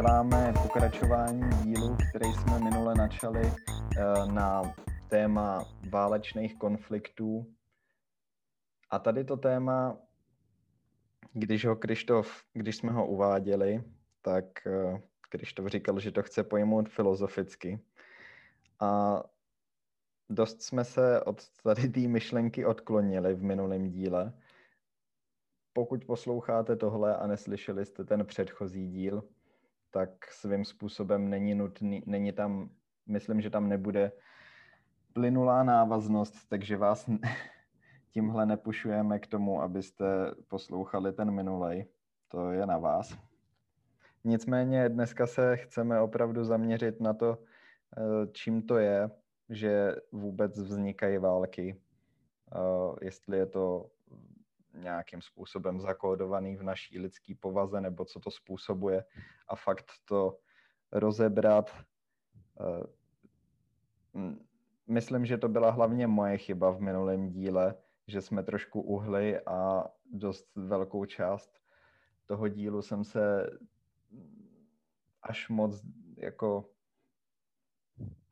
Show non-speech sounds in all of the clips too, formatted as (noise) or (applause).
děláme pokračování dílu, který jsme minule načali eh, na téma válečných konfliktů. A tady to téma, když ho Krištof, když jsme ho uváděli, tak eh, Krištof říkal, že to chce pojmout filozoficky. A dost jsme se od tady té myšlenky odklonili v minulém díle. Pokud posloucháte tohle a neslyšeli jste ten předchozí díl, tak svým způsobem není nutný, není tam, myslím, že tam nebude plynulá návaznost, takže vás (laughs) tímhle nepušujeme k tomu, abyste poslouchali ten minulej. To je na vás. Nicméně dneska se chceme opravdu zaměřit na to, eh, čím to je, že vůbec vznikají války. Eh, jestli je to nějakým způsobem zakódovaný v naší lidské povaze, nebo co to způsobuje a fakt to rozebrat. Eh, myslím, že to byla hlavně moje chyba v minulém díle, že jsme trošku uhli a dost velkou část toho dílu jsem se až moc jako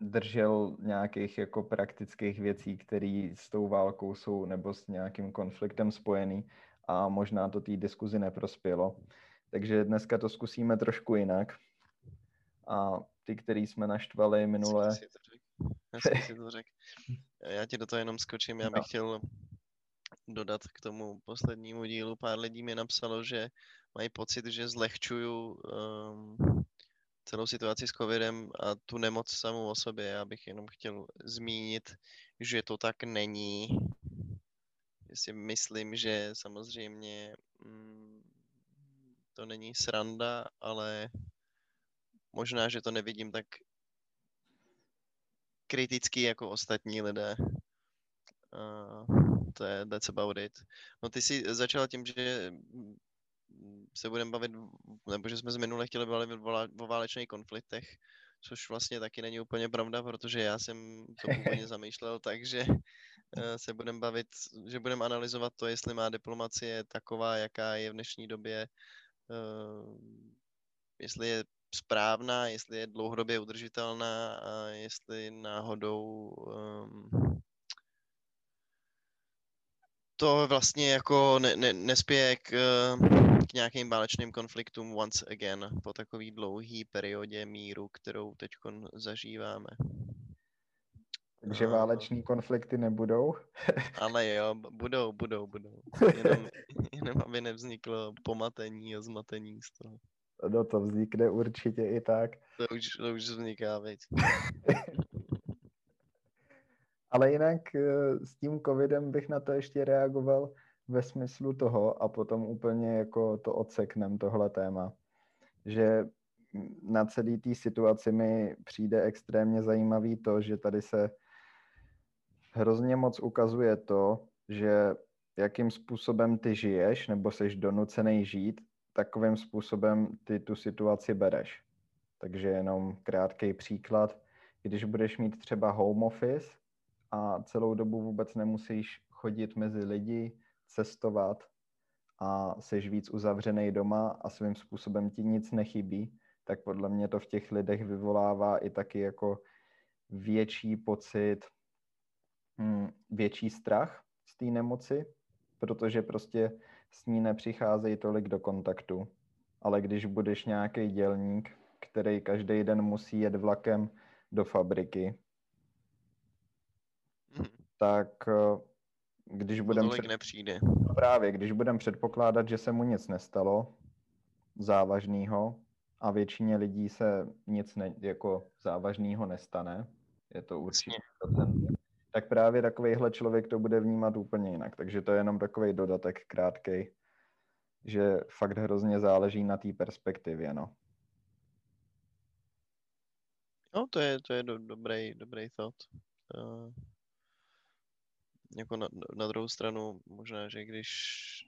držel nějakých jako praktických věcí, které s tou válkou jsou nebo s nějakým konfliktem spojený a možná to té diskuzi neprospělo. Takže dneska to zkusíme trošku jinak. A ty, který jsme naštvali minule... Já jsem si to řekl. Já ti do toho jenom skočím. Já bych no. chtěl dodat k tomu poslednímu dílu. Pár lidí mi napsalo, že mají pocit, že zlehčuju um, celou situaci s covidem a tu nemoc samou o sobě. Já bych jenom chtěl zmínit, že to tak není. Já si myslím, že samozřejmě mm, to není sranda, ale možná, že to nevidím tak kriticky jako ostatní lidé. Uh, to je, that's about it. No ty jsi začal tím, že se budeme bavit, nebo že jsme z minule chtěli bavit o válečných konfliktech, což vlastně taky není úplně pravda, protože já jsem to (laughs) původně zamýšlel tak, že eh, se budeme bavit, že budeme analyzovat to, jestli má diplomacie taková, jaká je v dnešní době, eh, jestli je správná, jestli je dlouhodobě udržitelná a jestli náhodou um, to vlastně jako ne, ne, nespěje k, k nějakým válečným konfliktům once again po takový dlouhý periodě míru, kterou teď zažíváme. Takže uh, váleční konflikty nebudou? (laughs) ale jo, budou, budou, budou. (laughs) Jenom, jenom aby nevzniklo pomatení a zmatení z toho. No to vznikne určitě i tak. To už, to už vzniká, veď. (laughs) Ale jinak eh, s tím covidem bych na to ještě reagoval ve smyslu toho a potom úplně jako to odseknem tohle téma, že na celý té situaci mi přijde extrémně zajímavý to, že tady se hrozně moc ukazuje to, že jakým způsobem ty žiješ nebo jsi donucený žít, takovým způsobem ty tu situaci bereš. Takže jenom krátký příklad, když budeš mít třeba home office, a celou dobu vůbec nemusíš chodit mezi lidi, cestovat a jsi víc uzavřený doma a svým způsobem ti nic nechybí, tak podle mě to v těch lidech vyvolává i taky jako větší pocit, hm, větší strach z té nemoci, protože prostě s ní nepřicházejí tolik do kontaktu. Ale když budeš nějaký dělník, který každý den musí jet vlakem do fabriky, tak eh, když budeme... Před... nepřijde. Právě, když budeme předpokládat, že se mu nic nestalo závažného a většině lidí se nic ne, jako závažného nestane, je to určitě tak právě takovýhle člověk to bude vnímat úplně jinak. Takže to je jenom takový dodatek krátkej, že fakt hrozně záleží na té perspektivě, no. No, to je, to je do, dobrý, dobrý thought. Uh, jako na, na druhou stranu možná, že když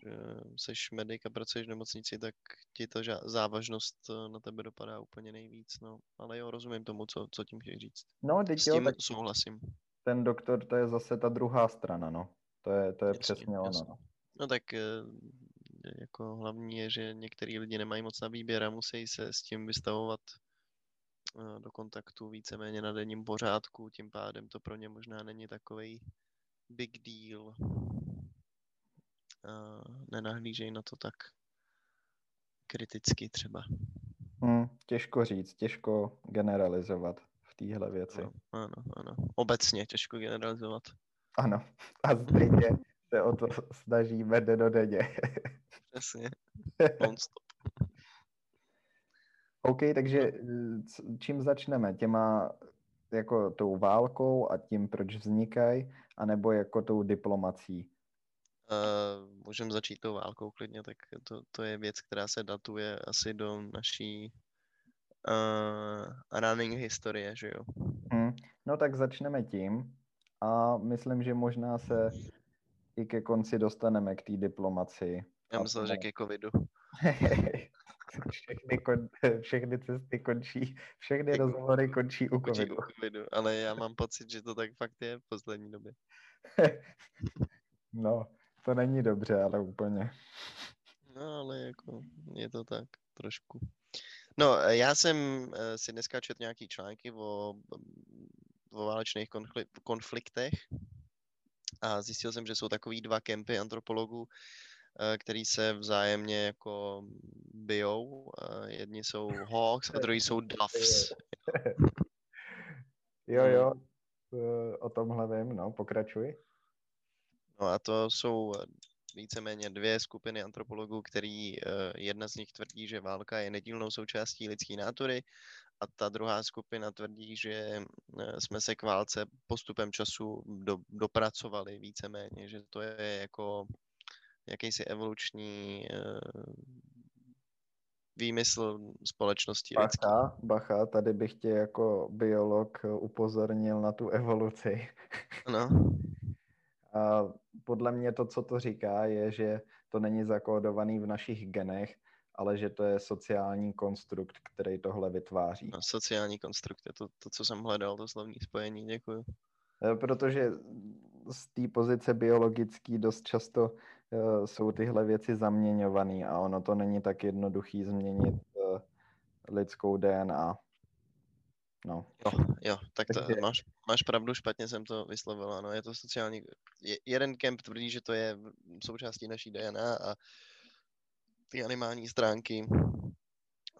uh, seš medic a pracuješ v nemocnici, tak ti ta závažnost uh, na tebe dopadá úplně nejvíc, no. Ale jo, rozumím tomu, co, co tím chtějí říct. No, S tím tak souhlasím. ten doktor, to je zase ta druhá strana, no. To je, to je Jasně, přesně ono. jasně. No. No tak eh, jako hlavní je, že některý lidi nemají moc na výběr a musí se s tím vystavovat eh, do kontaktu víceméně na denním pořádku, tím pádem to pro ně možná není takový big deal. A nenahlížej na to tak kriticky třeba. Hm, těžko říct, těžko generalizovat v téhle věci. Ano, ano, ano. Obecně těžko generalizovat. Ano. A stejně se o to snažíme denodenně. Přesně. (laughs) Non-stop. OK, takže eh, čím začneme? Těma jako tou válkou a tím, proč vznikají, anebo jako tou diplomací? Uh, můžeme začít tou válkou klidně, tak to, to je věc, která se datuje asi do naší uh, running historie, že jo? Hm. No tak začneme tím a myslím, že možná se i ke konci dostaneme k té diplomacii. Já A myslel, že ke covidu. (laughs) všechny, kon, (laughs) všechny cesty končí, všechny Jako- rozhovory končí u covidu. u covidu, ale já mám pocit, že to tak fakt je v poslední době. (laughs) no, to není dobře, ale úplně. No, ale jako je to tak trošku. No, já jsem eh, si dneska četl nějaký články o, o válečných konfli- konfliktech a zjistil jsem, že jsou takový dva kempy antropologů, který se vzájemně jako bijou. Eh, Jedni jsou hawks a druhý jsou doves. (laughs) Jo, jo, eh, o tomhle vím, no, pokračuj. No a to jsou eh, víceméně dvě skupiny antropologů, který eh, jedna z nich tvrdí, že válka je nedílnou součástí lidské nátury a ta druhá skupina tvrdí, že eh, jsme se k válce postupem času do, dopracovali víceméně, že to je jako jakýsi evoluční eh, výmysl společnosti. Bacha, bacha, tady bych tě jako biolog upozornil na tu evoluci. Ano, A podle mě to, co to říká, je, že to není zakódovaný v našich genech, ale že to je sociální konstrukt, který tohle vytváří. no, sociální konstrukt je to, to, co jsem hledal, to slovní spojení, děkuju. Eh, Protože z té pozice biologický dost často jsou tyhle věci zaměňované a ono to není tak jednoduchý změnit eh, lidskou DNA. No. Jo, jo, tak to, Takže- máš, máš pravdu, špatně jsem to vyslovil, ano, je to sociální, je, jeden kemp tvrdí, že to je součástí naší DNA a ty animální stránky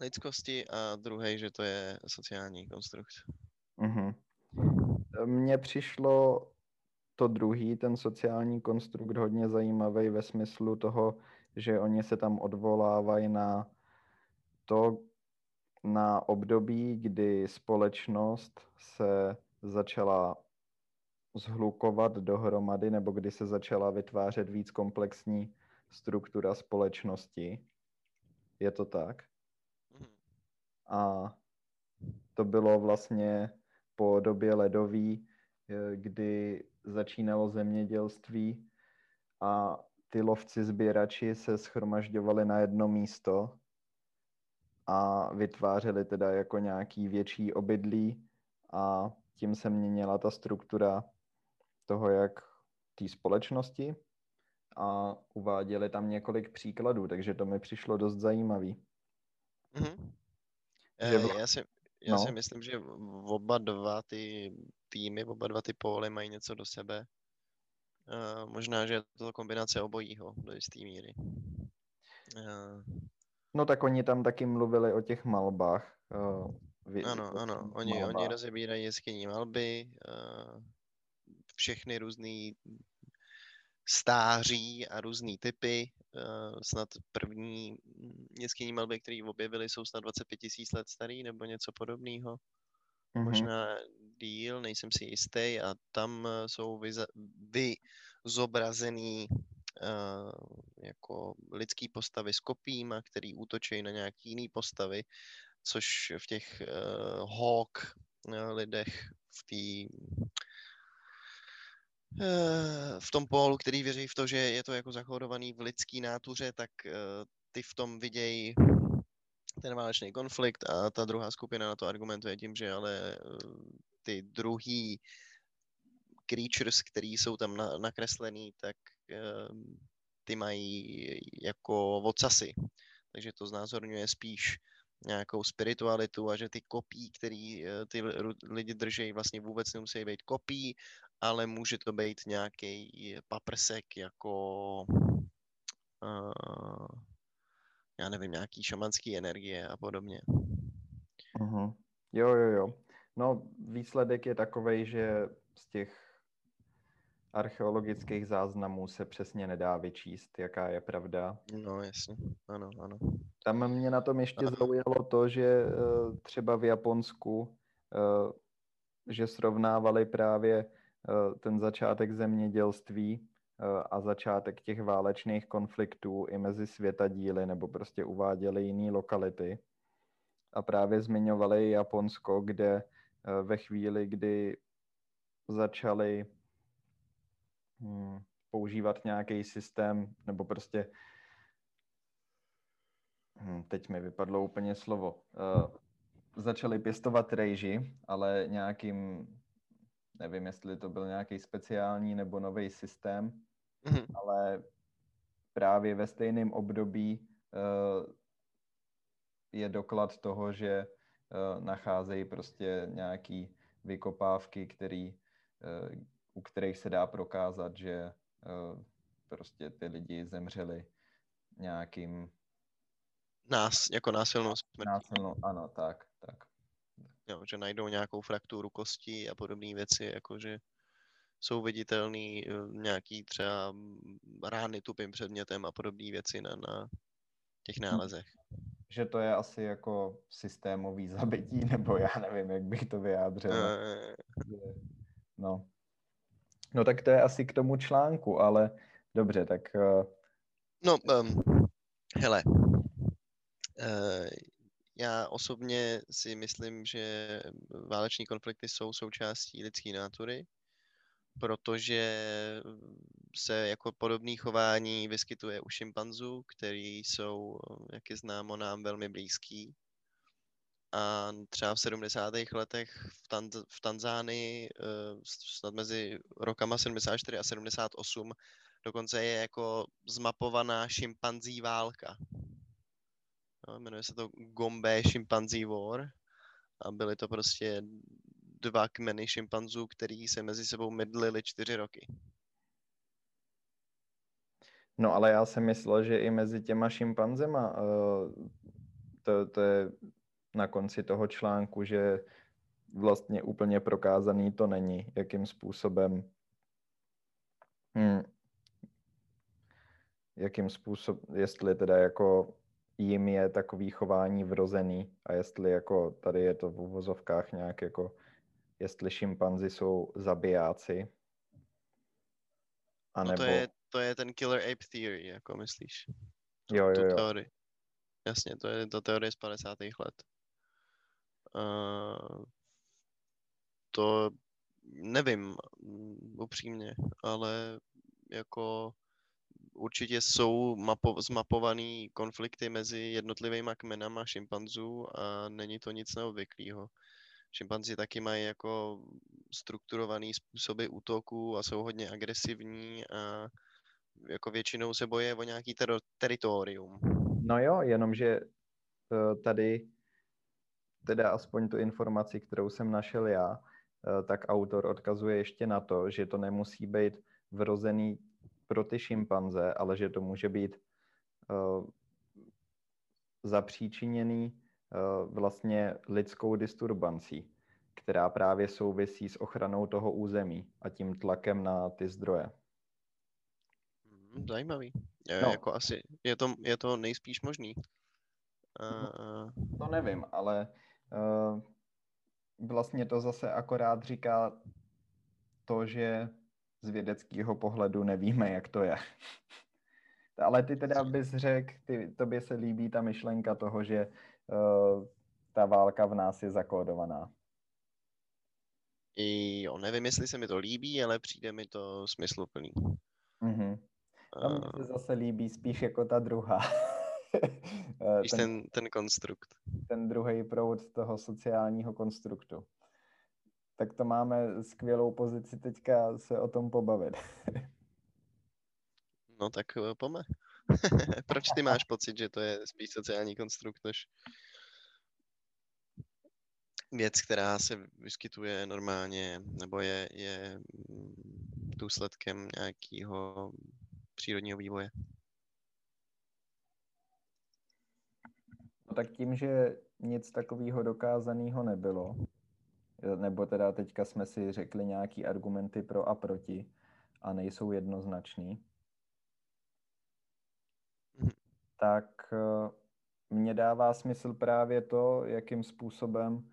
lidskosti a druhý, že to je sociální konstrukt. Mhm. Mně přišlo to druhý, ten sociální konstrukt, hodně zajímavý ve smyslu toho, že oni se tam odvolávají na to, na období, kdy společnost se začala zhlukovat dohromady, nebo kdy se začala vytvářet víc komplexní struktura společnosti. Je to tak? Mhm. A to bylo vlastně po době ledový, eh, kdy začínalo zemědělství a ty lovci sběrači se schromažďovali na jedno místo a vytvářeli teda jako nějaký větší obydlí a tím se měnila ta struktura toho, jak té společnosti a uváděli tam několik příkladů, takže to mi přišlo dost zajímavý. Mhm. Že Eh, Já si, já si no. myslím, že oba dva ty týmy, oba dva ty póly mají něco do sebe. Eh, možná, že je to kombinace obojího do jisté míry. Eh, No tak oni tam taky mluvili o těch malbách. Uh, vy, Ano, ano, oni, oni malbách. rozebírají jeskyní malby, eh, všechny různý stáří a různý typy. Snad první jeskyní malby, které objevili, jsou snad 25 tisíc let starý nebo něco podobného. Mhm. Možná díl, nejsem si jistý. A tam eh, jsou vyzobrazený eh, jako lidský postavy s kopíma, který útočí na nějaký jiný postavy, což v těch uh, hawk uh, lidech v té uh, v tom pólu, který věří v to, že je to jako zakódovaný v lidský nátuře, tak uh, ty v tom vidějí ten válečný konflikt a ta druhá skupina na to argumentuje tím, že ale uh, ty druhý creatures, který jsou tam na, nakreslený, tak um, ty mají jako vocasy. Takže to znázorňuje spíš nějakou spiritualitu a že ty kopí, který eh, ty lidi drží, vlastně vůbec nemusí být kopí, ale může to být nějaký paprsek jako uh, já nevím, nějaký šamanský energie a podobně. Uh-huh. Jo, jo, jo. No, výsledek je takový, že z těch archeologických záznamů se přesně nedá vyčíst, jaká je pravda. No, jasně, ano, ano. Tam mě na tom ještě ano. zaujalo to, že eh, třeba v Japonsku, eh, že srovnávali právě eh, ten začátek zemědělství a začátek těch válečných konfliktů i mezi světadíly, nebo prostě uváděli jiné lokality. A právě zmiňovali Japonsko, kde ve chvíli, kdy začali hmm, používat nějaký systém, nebo prostě hmm, teď mi vypadlo úplně slovo. Uh, začali pěstovat rejži, ale nějakým, nevím, jestli to byl nějaký speciální nebo nový systém, mm-hmm. ale právě ve stejném období uh, je doklad toho, že nacházejí prostě nějaký vykopávky, který, uh, u kterých se dá prokázat, že uh, prostě ty lidi zemřeli nějakým... Nás, jako násilnou smrtí. Násilnou, ano, tak, tak. Jo, že najdou nějakou frakturu kostí a podobné věci, jakože jsou viditelné eh, nějaký třeba rány tupým předmětem a podobné věci na, na těch nálezech. Že to je asi jako systémový (laughs) zabití, nebo já nevím, jak bych to vyjádřil. Uh... No. No tak to je asi k tomu článku, ale dobře, tak... Uh... No, um, hele, uh, já osobně si myslím, že váleční konflikty jsou součástí lidské nátury, protože se jako podobné chování vyskytuje u šimpanzů, který jsou, jak je známo, nám velmi blízký a třeba v 70. letech v, Tanz- v Tanzánii, uh, snad mezi rokama 74 a 78, dokonce je jako zmapovaná šimpanzí válka. No, jmenuje se to Gombe Šimpanzí War a byly to prostě dva kmeny šimpanzů, který se mezi sebou mydlili čtyři roky. No ale já jsem myslel, že i mezi těma šimpanzema uh, to, to je na konci toho článku, že vlastně úplně prokázaný to není, jakým způsobem hmm, jakým způsob, jestli teda jako jim je takový chování vrozený a jestli jako tady je to v uvozovkách nějak jako jestli šimpanzi jsou zabijáci a nebo... No to je, to je ten killer ape theory, jako myslíš? Jo, jo, jo. Teorii. Jasně, to je to teorie z 50. let. Uh, to nevím upřímně, ale jako určitě jsou mapo- zmapovaný konflikty mezi jednotlivými kmenama šimpanzů a není to nic neobvyklého. Šimpanzi taky mají jako strukturovaný způsoby útoku a jsou hodně agresivní a jako většinou se boje o nějaký ter- teritorium. No jo, jenomže uh, tady teda aspoň tu informaci, kterou jsem našel já, uh, tak autor odkazuje ještě na to, že to nemusí být vrozený pro ty šimpanze, ale že to může být uh, zapříčiněný vlastně lidskou disturbancí, která právě souvisí s ochranou toho území a tím tlakem na ty zdroje. Hmm, zajímavý. Je, no. jako asi, je, to, je to nejspíš možný. Uh... To nevím, ale uh, vlastně to zase akorát říká to, že z vědeckého pohledu nevíme, jak to je. (laughs) Ale ty teda bys řekl, ty, tobě se líbí ta myšlenka toho, že uh, ta válka v nás je zakódovaná. I jo, nevím, jestli se mi to líbí, ale přijde mi to smysluplný. Mm-hmm. A mně se zase líbí spíš jako ta druhá. (laughs) ten, ten, ten konstrukt. Ten druhý proud toho sociálního konstruktu tak to máme skvělou pozici teďka se o tom pobavit. (laughs) No tak eh, pome. (laughs) Proč ty máš pocit, že to je spíš sociální konstrukt než věc, která se vyskytuje normálně, nebo je, je důsledkem nějakého přírodního vývoje? No tak tím, že nic takového dokázaného nebylo, nebo teda teďka jsme si řekli nějaký argumenty pro a proti a nejsou jednoznačný, tak eh, mně dává smysl právě to, jakým způsobem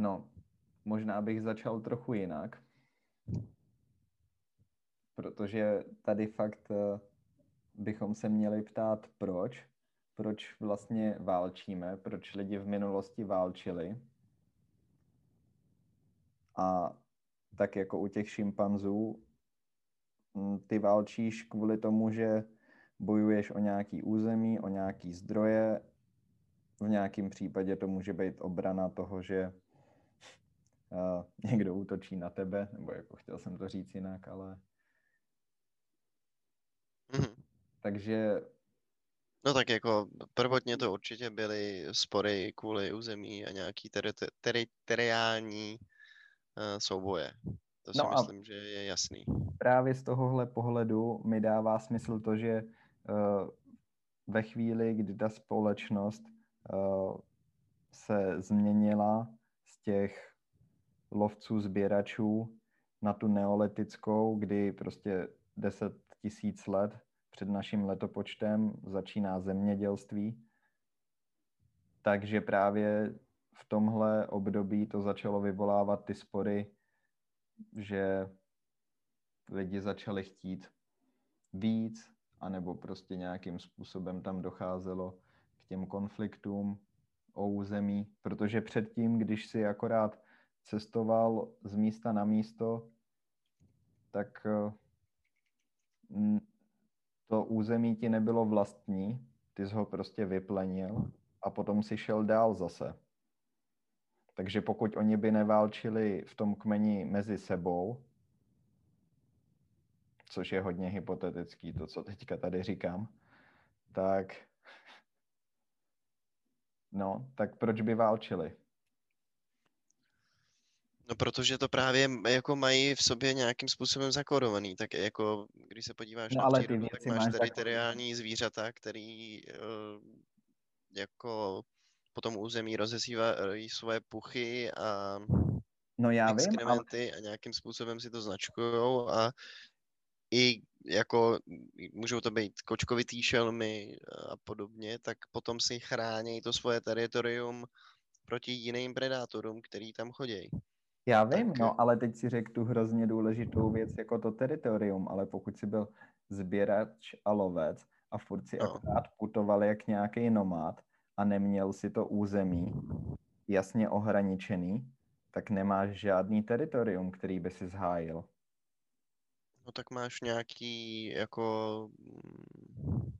No, možná bych začal trochu jinak. Protože tady fakt eh, bychom se měli ptát, proč. Proč vlastně válčíme, proč lidi v minulosti válčili. A tak jako u těch šimpanzů, ty válčíš kvůli tomu, že bojuješ o nějaký území, o nějaký zdroje. V nějakém případě to může být obrana toho, že uh, (laughs) někdo útočí na tebe, nebo jako chtěl jsem to říct jinak, ale... Mhm. Takže No tak jako prvotně to určitě byly spory kvůli území a nějaký teri- teritoriální uh, souboje. To si No a- myslím, že je jasný. právě z tohohle pohledu mi dává smysl to, že uh, ve chvíli, kdy ta společnost uh, se změnila z těch lovců, sběračů na tu neolitickou, kdy prostě 10 tisíc let před naším letopočtem začíná zemědělství. Takže právě v tomhle období to začalo vyvolávat ty spory, že lidi začali chtít víc, anebo prostě nějakým způsobem tam docházelo k těm konfliktům o území, protože předtím, když si akorát cestoval z místa na místo, tak eh, to území ti nebylo vlastní, ty jsi ho prostě vyplenil a potom si šel dál zase. Takže pokud oni by neválčili v tom kmeni mezi sebou, což je hodně hypotetický, to, co teďka tady říkám, tak no, tak proč by válčili? No protože to právě jako mají v sobě nějakým způsobem zakodovaný, tak jako když se podíváš No, na přírodu, tak máš teritoriální zvířata, který eh, jako po tom území rozesívají svoje puchy a No já vím, ale exkrementy a nějakým způsobem si to značkujou a i jako můžou to být kočkovitý šelmy a podobně, tak potom si chrání to svoje teritorium proti jiným predátorům, který tam chodí. Já vím, Tak- no, ale teď si řekl tu hrozně důležitou věc jako to teritorium, ale pokud si byl sběrač a lovec a furt si No. akorát putoval jak nějaký nomád a neměl si to území jasně ohraničený, tak nemáš žádný teritorium, který by si zhájil. No tak máš nějaký jako... mm,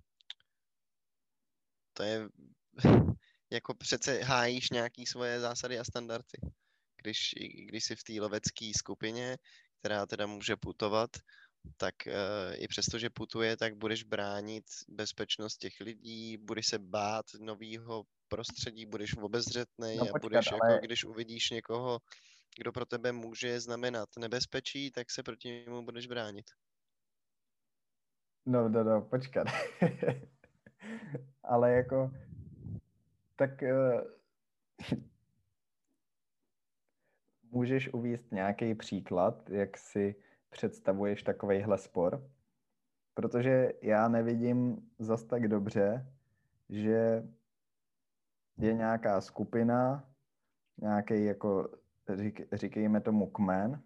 To je... (laughs) Jako přece hájíš nějaký svoje zásady a standardy. Když, když jsi v té lovecké skupině, která teda může putovat, tak uh, i přesto, že putuje, tak budeš bránit bezpečnost těch lidí, budeš se bát nového prostředí, budeš obezřetný No a počkat, budeš ale- jako, když uvidíš někoho, kdo pro tebe může znamenat nebezpečí, tak se proti němu budeš bránit. No, no, no, počkat. (laughs) ale jako, tak eh, můžeš uvést nějaký příklad, jak si představuješ takovejhle spor? Protože já nevidím zas tak dobře, že je nějaká skupina, nějaký jako, řík, říkejme tomu kmen,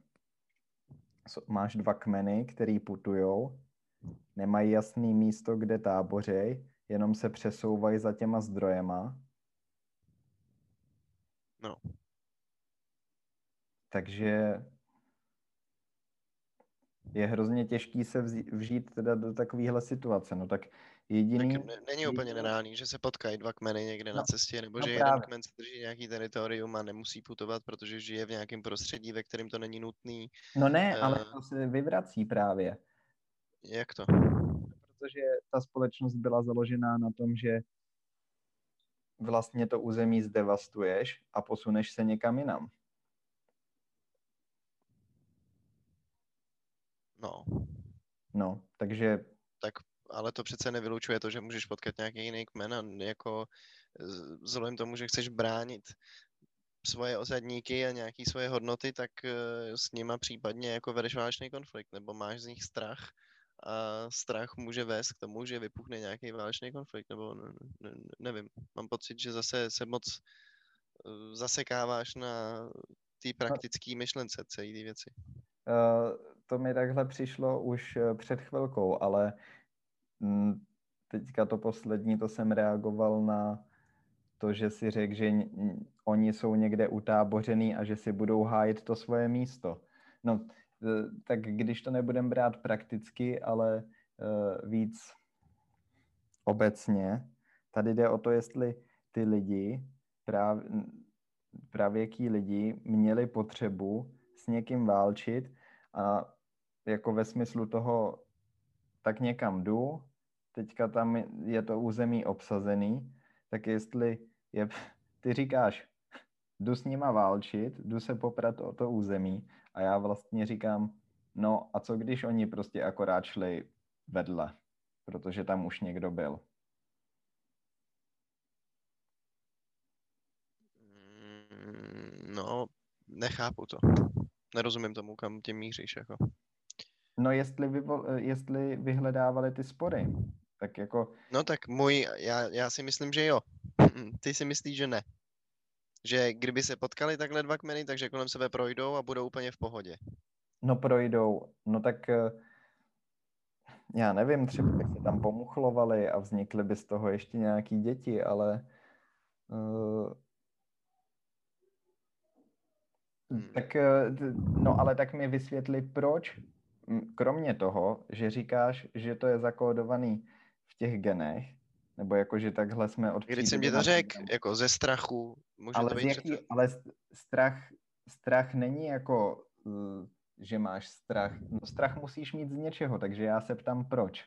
máš dva kmeny, který putujou, nemají jasný místo, kde tábořej, jenom se přesouvají za těma zdrojema. No. Takže je hrozně těžký se vžít teda do takovéhle situace. No tak Jediný, Tak není úplně nereálný, že se potkají dva kmeny někde no, na cestě, nebo no že právě. jeden kmen se drží nějaký teritorium a nemusí putovat, protože žije v nějakém prostředí, ve kterém to není nutný. No ne, uh, ale to se vyvrací právě. Jak to? Protože ta společnost byla založená na tom, že vlastně to území zdevastuješ a posuneš se někam jinam. No. No, takže... Tak ale to přece nevylučuje to, že můžeš potkat nějaký jiný kmen a jako vzhledem tomu, že chceš bránit svoje osadníky a nějaký svoje hodnoty, tak eh, s nima případně jako vedeš válečný konflikt, nebo máš z nich strach a strach může vést k tomu, že vypuchne nějaký válečný konflikt, nebo ne, ne, nevím. Mám pocit, že zase se moc eh, zasekáváš na té praktické myšlence celé ty věci. Uh, to mi takhle přišlo už před chvilkou, ale mm, teďka to poslední, to jsem reagoval na to, že si řekl, že oni jsou někde utábořený a že si budou hájit to svoje místo. No, Eh, tak když to nebudeme brát prakticky, ale uh, víc obecně, tady jde o to, jestli ty lidi, práv, pravěký lidi, měli potřebu s někým válčit a jako ve smyslu toho, tak někam jdu, teďka tam je to území obsazený, tak jestli je, (laughs) ty říkáš, jdu s nima válčit, jdu se poprat o to území a já vlastně říkám, no a co když oni prostě akorát šli vedle, protože tam už někdo byl. Mm, no, nechápu to. Nerozumím tomu, kam tě míříš, jako. No, jestli, vyvol, jestli vyhledávali ty spory, tak jako... No tak můj, já, já si myslím, že jo. (clears throat) Ty si myslíš, že ne že kdyby se potkali takhle dva kmeny, takže kolem sebe projdou a budou úplně v pohodě. No projdou, no tak eh, já nevím, třeba by se tam pomuchlovali a vznikly by z toho ještě nějaký děti, ale uh, tak, eh, no ale tak mi vysvětli, proč, kromě toho, že říkáš, že to je zakódovaný v těch genech, nebo jako, že takhle jsme od Když jsem ti to řekl, jako ze strachu, může ale to být jaký, Ale strach, strach není jako, uh, že máš strach. No strach musíš mít z něčeho, takže já se ptám, proč.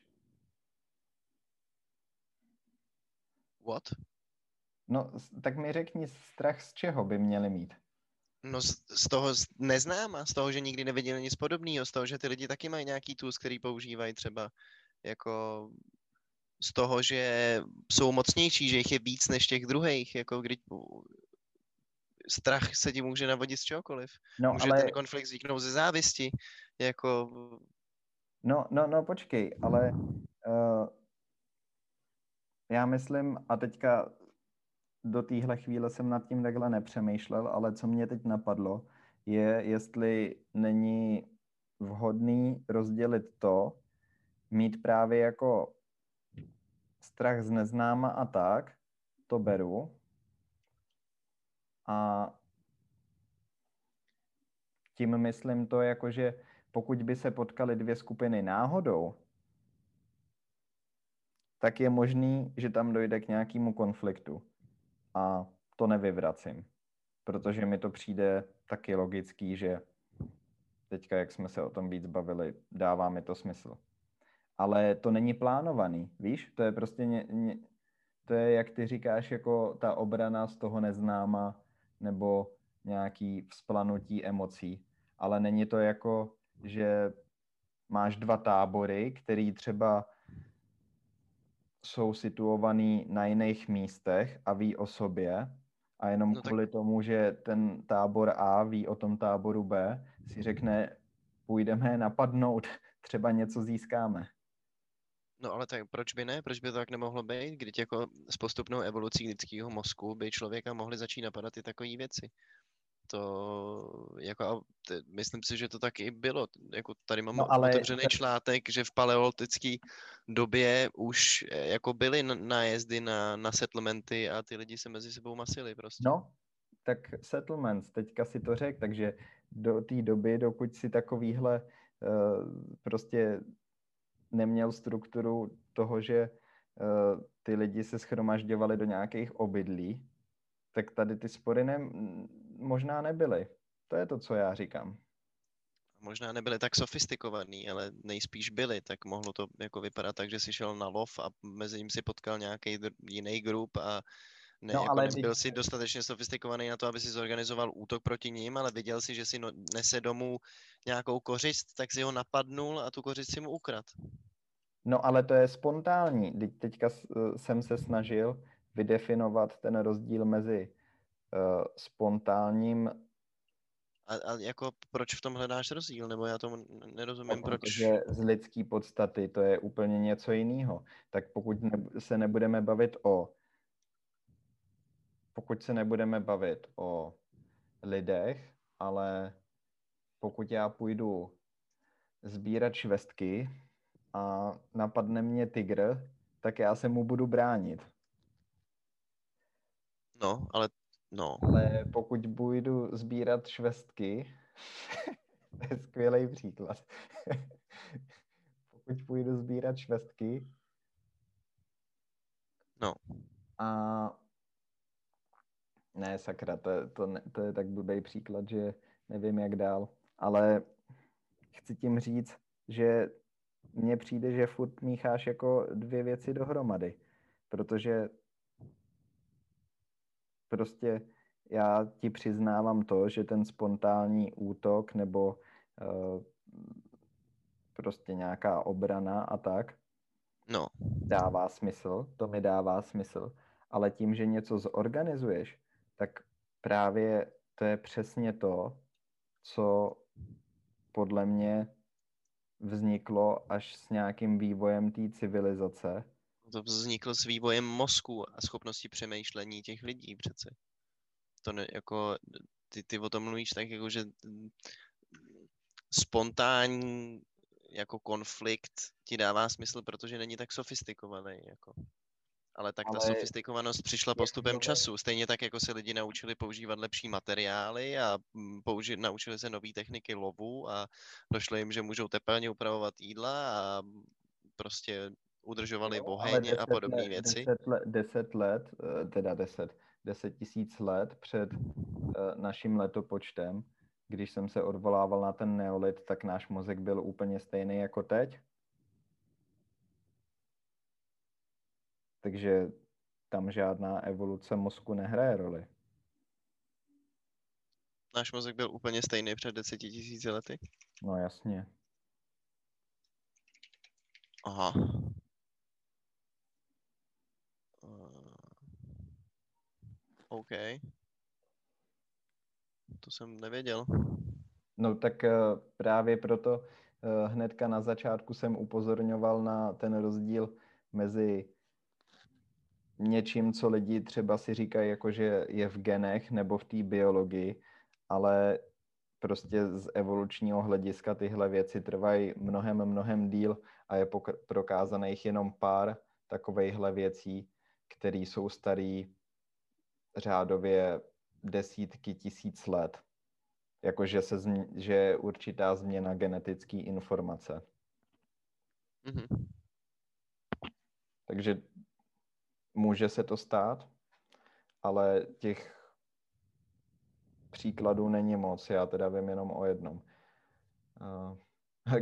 What? No, tak mi řekni, strach z čeho by měli mít? No z, z toho z neznáma, z toho, že nikdy neviděli nic podobného, z toho, že ty lidi taky mají nějaký tools, který používají třeba jako z toho, že jsou mocnější, že jich je víc než těch druhých, jako kdy strach se ti může navodit z čehokoliv. No, může ale... ten konflikt vzniknout ze závisti, jako... No, no, no, počkej, ale uh, já myslím, a teďka do téhle chvíle jsem nad tím takhle nepřemýšlel, ale co mě teď napadlo, je, jestli není vhodný rozdělit to, mít právě jako strach z neznáma a tak, to beru. A tím myslím to jako, že pokud by se potkaly dvě skupiny náhodou, tak je možný, že tam dojde k nějakému konfliktu. A to nevyvracím, protože mi to přijde taky logický, že teďka, jak jsme se o tom víc bavili, dává mi to smysl. Ale to není plánovaný, víš? To je prostě, ně, ně, to je, jak ty říkáš, jako ta obrana z toho neznáma, nebo nějaký vzplanutí emocí, ale není to jako, že máš dva tábory, který třeba jsou situovaný na jiných místech a ví o sobě a jenom no kvůli tak... tomu, že ten tábor A ví o tom táboru B, si řekne, půjdeme napadnout, (laughs) třeba něco získáme. No ale tak proč by ne? Proč by to tak nemohlo být? Když jako s postupnou evolucí lidského mozku by člověka mohli začít napadat i takové věci. To jako, myslím si, že to tak i bylo. Jako tady mám no, ale... otevřený článek, že v paleolitické době už eh, jako byly nájezdy na, na settlementy a ty lidi se mezi sebou masili prostě. No, tak settlements, teďka si to řekl, takže do té doby, dokud si takovýhle uh, prostě neměl strukturu toho, že ty lidi se schromažďovali do nějakých obydlí, tak tady ty spory ne, možná nebyly. To je to, co já říkám. Možná nebyly tak sofistikovaný, ale nejspíš byly, tak mohlo to jako vypadat tak, že jsi šel na lov a mezi ním si potkal nějaký jiný grup a ne, no, jako ale nebyl jsi dostatečně sofistikovaný na to, aby si zorganizoval útok proti ním, ale viděl si, že si no, nese domů nějakou kořist, tak si ho napadnul a tu kořist si mu ukrad. No ale to je spontánní. Teď, teďka jsem se snažil vydefinovat ten rozdíl mezi spontánním a, a jako proč v tom hledáš rozdíl? Nebo já tomu nerozumím, no, proč... Protože z lidský podstaty to je úplně něco jiného. Tak pokud ne, se nebudeme bavit o pokud se nebudeme bavit o lidech, ale pokud já půjdu sbírat švestky a napadne mě tygr, tak já se mu budu bránit. No, ale no. Ale pokud budu sbírat švestky, (laughs) to je skvělý příklad. (laughs) pokud půjdu sbírat švestky no. a ne, sakra, to, to, to je tak blbý příklad, že nevím, jak dál. Ale chci tím říct, že mně přijde, že furt mícháš jako dvě věci dohromady. Protože prostě já ti přiznávám to, že ten spontánní útok nebo uh, prostě nějaká obrana a tak no. dává smysl, to mi dává smysl, ale tím, že něco zorganizuješ, tak právě to je přesně to, co podle mě vzniklo až s nějakým vývojem té civilizace. To vzniklo s vývojem mozku a schopnosti přemýšlení těch lidí přece. To ne, jako, ty, ty o tom mluvíš tak, jako, že spontánní jako konflikt ti dává smysl, protože není tak sofistikovaný. Jako ale tak ale ta sofistikovanost přišla postupem času. Stejně tak, jako se lidi naučili používat lepší materiály a mm, použi- naučili se nové techniky lovu a došlo jim, že můžou tepelně upravovat jídla a prostě udržovali oheň a podobné věci. Deset let, deset let, eh, teda deset, deset tisíc let před uh, naším letopočtem, když jsem se odvolával na ten neolit, tak náš mozek byl úplně stejný jako teď. takže tam žádná evoluce mozku nehraje roli. Náš mozek byl úplně stejný před deseti tisíci lety? No jasně. Aha. OK. To jsem nevěděl. No tak uh, právě proto uh, hnedka na začátku jsem upozorňoval na ten rozdíl mezi něčím, co lidi třeba si říkají, jako že je v genech nebo v té biologii, ale prostě z evolučního hlediska tyhle věci trvají mnohem, mnohem díl a je prokázaných jenom pár takovejhle věcí, které jsou starý řádově desítky tisíc let. Jakože se změ, že je určitá změna genetické informace. Mm-hmm. Takže Může se to stát, ale těch příkladů není moc. Já teda vím jenom o jednom,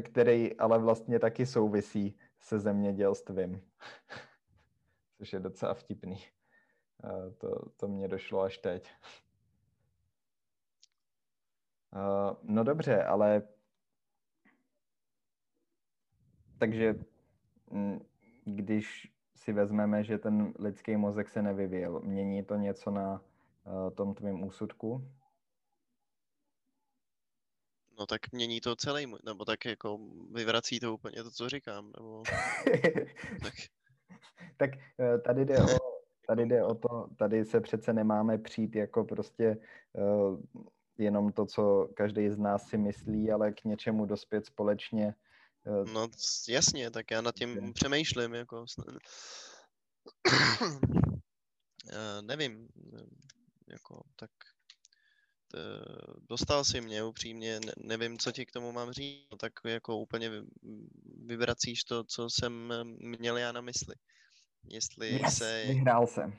který ale vlastně taky souvisí se zemědělstvím, (laughs) což je docela vtipný. To, to mě došlo až teď. No dobře, ale takže mm, když si vezmeme, že ten lidský mozek se nevyvíjel, mění to něco na tom tvým úsudku? No tak mění to celý, nebo tak jako vyvrací to úplně to, co říkám, nebo... (laughs) tak. (laughs) tak uh, tady jde o, tady jde o to, tady se přece nemáme přijít jako prostě uh, jenom to, co každý z nás si myslí, ale k něčemu dospět společně Eh, no jasně, tak já nad tím okay. přemýšlím, jako já (coughs) nevím, jako tak dostal si mě upřímně, ne, nevím, co ti k tomu mám říct, no, tak jako úplně vyvracíš to, co jsem měl já na mysli. jestli Yes, se vyhrál jsem.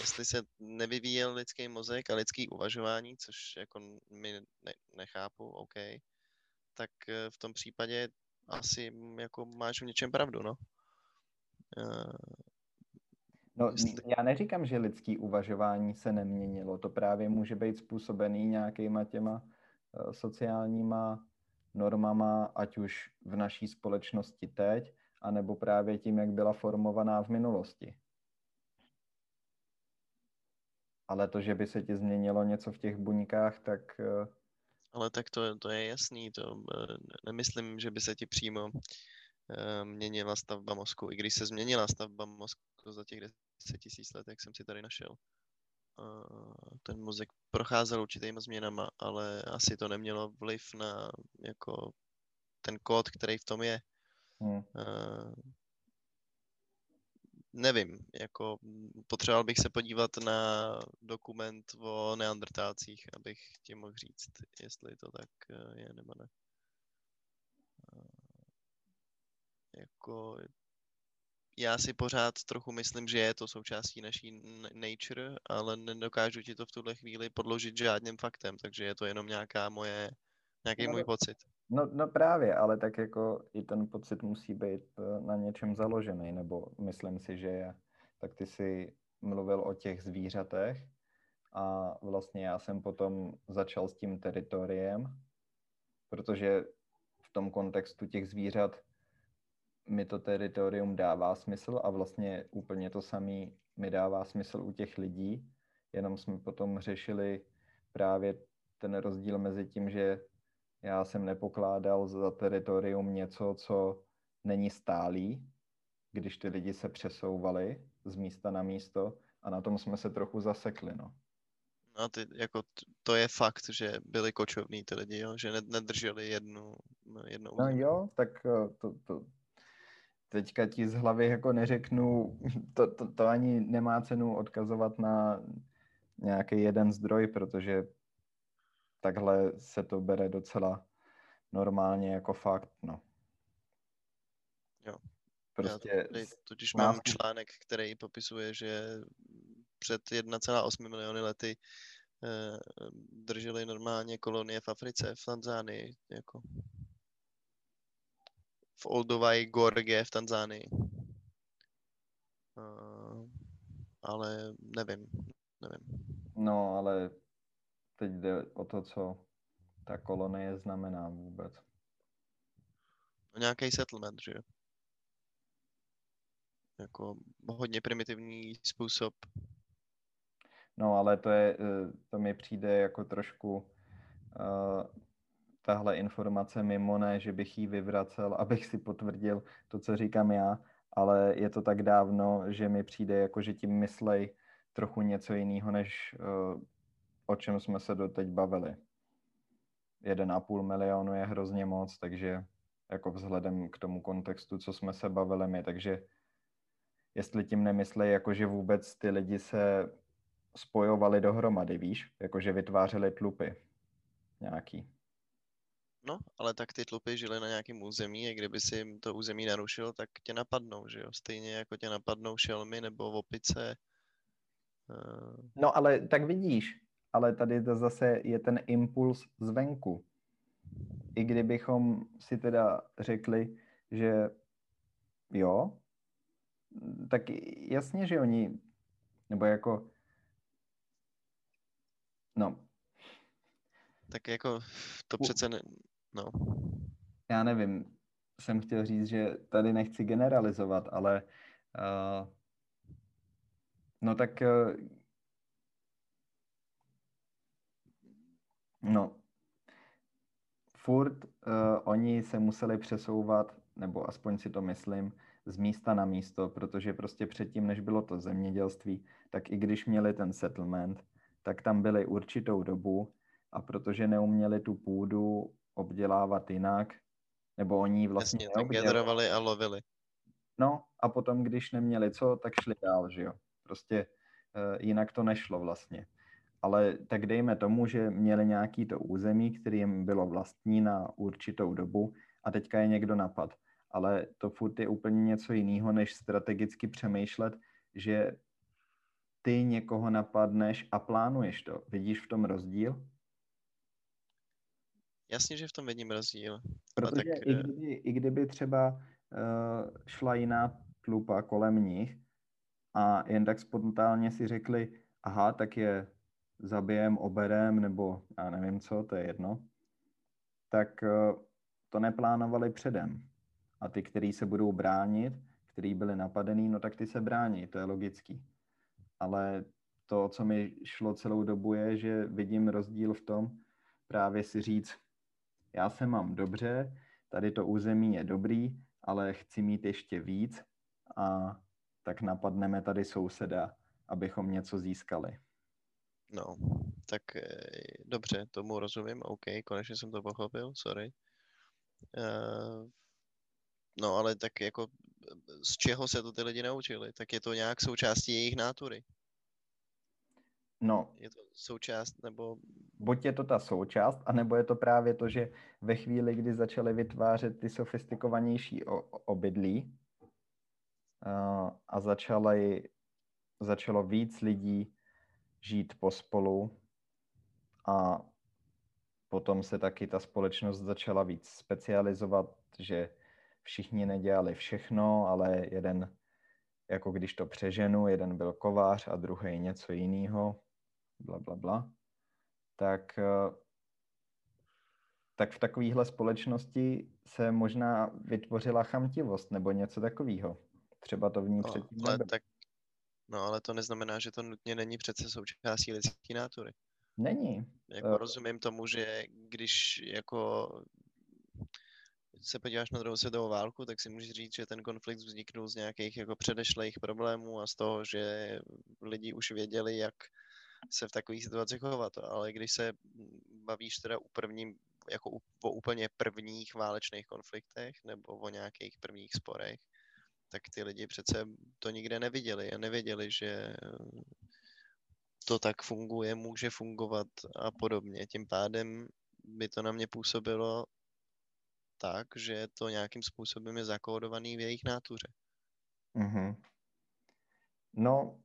jestli se nevyvíjel lidský mozek a lidský uvažování, což jako my ne, nechápu, OK, tak eh, v tom případě asi mm, jako máš v něčem pravdu, no. No, já neříkám, že lidský uvažování se neměnilo. To právě může být způsobený nějakýma těma eh, sociálníma normama, ať už v naší společnosti teď, anebo právě tím, jak byla formovaná v minulosti. Ale to, že by se ti změnilo něco v těch buňkách, tak eh, Ale tak to, to je jasný, to eh, nemyslím, že by se ti přímo měnila stavba mozku, i když se změnila stavba mozku za těch 10 tisíc let, jak jsem si tady našel. Ten mozek procházel určitýma změnama, ale asi to nemělo vliv na jako ten kód, který v tom je. hm, Eh, nevím, jako potřeboval bych se podívat na dokument o neandertálcích, abych ti mohl říct, jestli to tak eh, je nebo ne. Jako já si pořád trochu myslím, že je to součástí naší nature, ale nedokážu ti to v tuhle chvíli podložit žádným faktem, takže je to jenom nějaká moje, nějaký No můj pocit. No, no právě, ale tak jako i ten pocit musí být eh, na něčem založený, nebo myslím si, že je. Tak ty jsi mluvil o těch zvířatech a vlastně já jsem potom začal s tím teritoriem, protože v tom kontextu těch zvířat mi to teritorium dává smysl a vlastně úplně to samé mi dává smysl u těch lidí, jenom jsme potom řešili právě ten rozdíl mezi tím, že já jsem nepokládal za teritorium něco, co není stálý, když ty lidi se přesouvali z místa na místo a na tom jsme se trochu zasekli, no. No ty, jako to je fakt, že byli kočovní ty lidi, jo? že ne- nedrželi jednu, jednou No jo, tak eh, to, to teďka ti z hlavy jako neřeknu, to, to, to ani nemá cenu odkazovat na nějaký jeden zdroj, protože takhle se to bere docela normálně jako fakt, no. Jo. Prostě Já totiž mám článek, který popisuje, že před 1,8 miliony lety eh, drželi normálně kolonie v Africe, v Tanzánii, jako v Olduvai Gorge v Tanzánii. Eh, ale nevím, nevím. No, ale teď jde o to, co ta kolonie znamená vůbec. Nějaký settlement, že jo? Jako hodně primitivní způsob. No, ale to je, eh, to mi přijde jako trošku uh, tahle informace mimo, ne, že bych ji vyvracel, abych si potvrdil to, co říkám já, ale je to tak dávno, že mi přijde jako, že tím myslej trochu něco jiného, než uh, o čem jsme se doteď bavili. 1,5 milionu je hrozně moc, takže jako vzhledem k tomu kontextu, co jsme se bavili my, takže jestli tím nemyslej, jako že vůbec ty lidi se spojovali dohromady, víš? Jakože vytvářeli tlupy nějaký. No, ale tak ty tlupy žily na nějakém území a kdyby si jim to území narušil, tak tě napadnou, že jo? Stejně jako tě napadnou šelmy nebo opice. Eh, No ale tak vidíš, ale tady to zase je ten impuls zvenku. I kdybychom si teda řekli, že jo, tak jasně, že oni, nebo jako, no, Tak jako to přece ne... No, já nevím, jsem chtěl říct, že tady nechci generalizovat, ale uh, no tak uh, no. Furt uh, oni se museli přesouvat, nebo aspoň si to myslím, z místa na místo, protože prostě předtím, než bylo to zemědělství, tak i když měli ten settlement, tak tam byli určitou dobu a protože neuměli tu půdu obdělávat jinak, nebo oni vlastně jasně, tak generovali a lovili. No a potom, když neměli co, tak šli dál, že jo. Prostě uh, jinak to nešlo vlastně. Ale tak dejme tomu, že měli nějaký to území, který jim bylo vlastní na určitou dobu a teďka je někdo napad. ale to furt je úplně něco jiného, než strategicky přemýšlet, že ty někoho napadneš a plánuješ to. Vidíš v tom rozdíl? Jasně, že v tom vidím rozdíl. Protože tak, i, eh, kdyby, i kdyby třeba uh, šla jiná tlupa kolem nich a jen tak spontánně si řekli, aha, tak je zabijem, oberem, nebo já nevím co, to je jedno, tak uh, to neplánovali předem. A ty, kteří se budou bránit, kteří byli napadený, no tak ty se brání, to je logický. Ale to, co mi šlo celou dobu, je, že vidím rozdíl v tom, právě si říct, já se mám dobře, tady to území je dobrý, ale chci mít ještě víc a tak napadneme tady souseda, abychom něco získali. No, tak e, dobře, tomu rozumím, OK, konečně jsem to pochopil, sorry. Uh, no, ale tak jako z čeho se to ty lidi naučili? Tak je to nějak součástí jejich nátury. No. Je to součást, nebo... Buď je to ta součást, anebo je to právě to, že ve chvíli, kdy začali vytvářet ty sofistikovanější obydlí uh, a začali, začalo víc lidí žít pospolu a potom se taky ta společnost začala víc specializovat, že všichni nedělali všechno, ale jeden, jako když to přeženu, jeden byl kovář a druhý něco jiného, bla, bla, bla, tak, eh, tak v takovéhle společnosti se možná vytvořila chamtivost nebo něco takového. Třeba to v ní no, předtím ale tak, No ale to neznamená, že to nutně není přece součástí lidské nátury. Není. Jako uh... rozumím tomu, že když jako se podíváš na druhou světovou válku, tak si můžeš říct, že ten konflikt vzniknul z nějakých jako předešlých problémů a z toho, že lidi už věděli, jak se v takových situacích chovat. Ale když se bavíš teda u prvním, jako o úplně prvních válečných konfliktech nebo o nějakých prvních sporech, tak ty lidi přece to nikde neviděli a nevěděli, že to tak funguje, může fungovat a podobně. Tím pádem by to na mě působilo tak, že to nějakým způsobem je zakódovaný v jejich nátuře. Mm-hmm. No,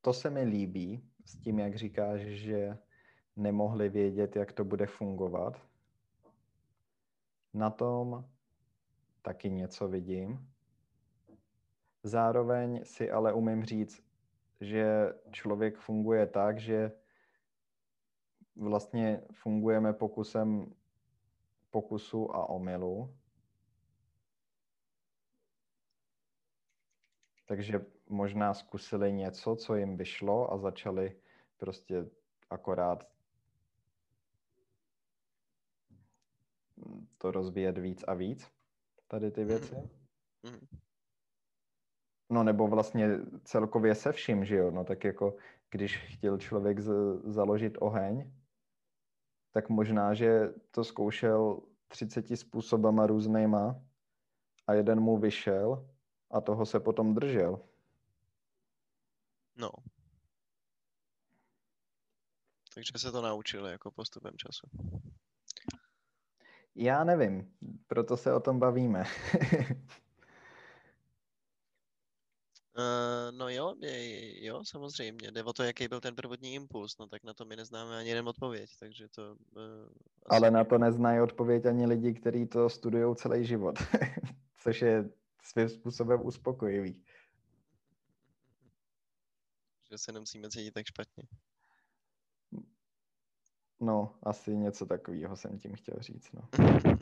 to se mi líbí s tím, jak říkáš, že nemohli vědět, jak to bude fungovat. Na tom taky něco vidím. Zároveň si ale umím říct, že člověk funguje tak, že vlastně fungujeme pokusem pokusu a omylu. Takže možná zkusili něco, co jim vyšlo a začali prostě akorát to rozvíjet víc a víc, tady ty věci. Mm-hmm. No nebo vlastně celkově se vším, že jo, no tak jako když chtěl člověk z- založit oheň, tak možná, že to zkoušel 30 způsobama různýma a jeden mu vyšel a toho se potom držel. No. Takže se to naučili jako postupem času. Já nevím, proto se o tom bavíme. Uh, (laughs) no jo, je, jo, samozřejmě. Jde o to, jaký byl ten prvotní impuls, no tak na to my neznáme ani jeden odpověď, takže to... Uh, Ale na to neznají odpověď ani lidi, kteří to studují celý život, (laughs) což je svým způsobem uspokojivý. Že se nemusíme cítit tak špatně. No, asi něco takového jsem tím chtěl říct, no. (laughs)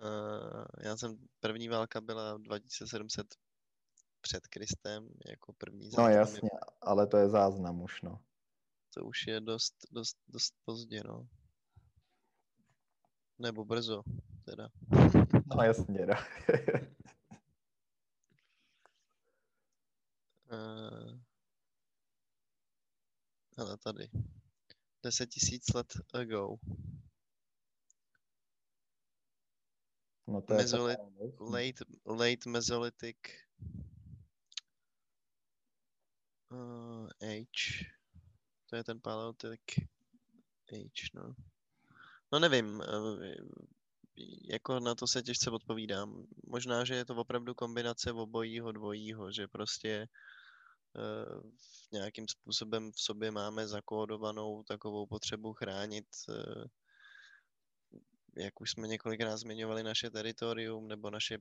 Uh, já jsem, první válka byla 2700 před Kristem, jako první záznam. No jasně, ale to je záznam už, no. To už je dost, dost, dost pozdě, no. Nebo brzo, teda. No jasně, no. (laughs) uh, ale tady. 10 tisíc let ago. No to Mezolit, je late, late Mesolithic uh, age. To je ten Paleolithic age, no. No nevím, uh, jako na to se těžce odpovídám. Možná, že je to opravdu kombinace obojího, dvojího, že prostě uh, nějakým způsobem v sobě máme zakódovanou takovou potřebu chránit uh, jak už jsme několikrát zmiňovali, naše teritorium nebo naše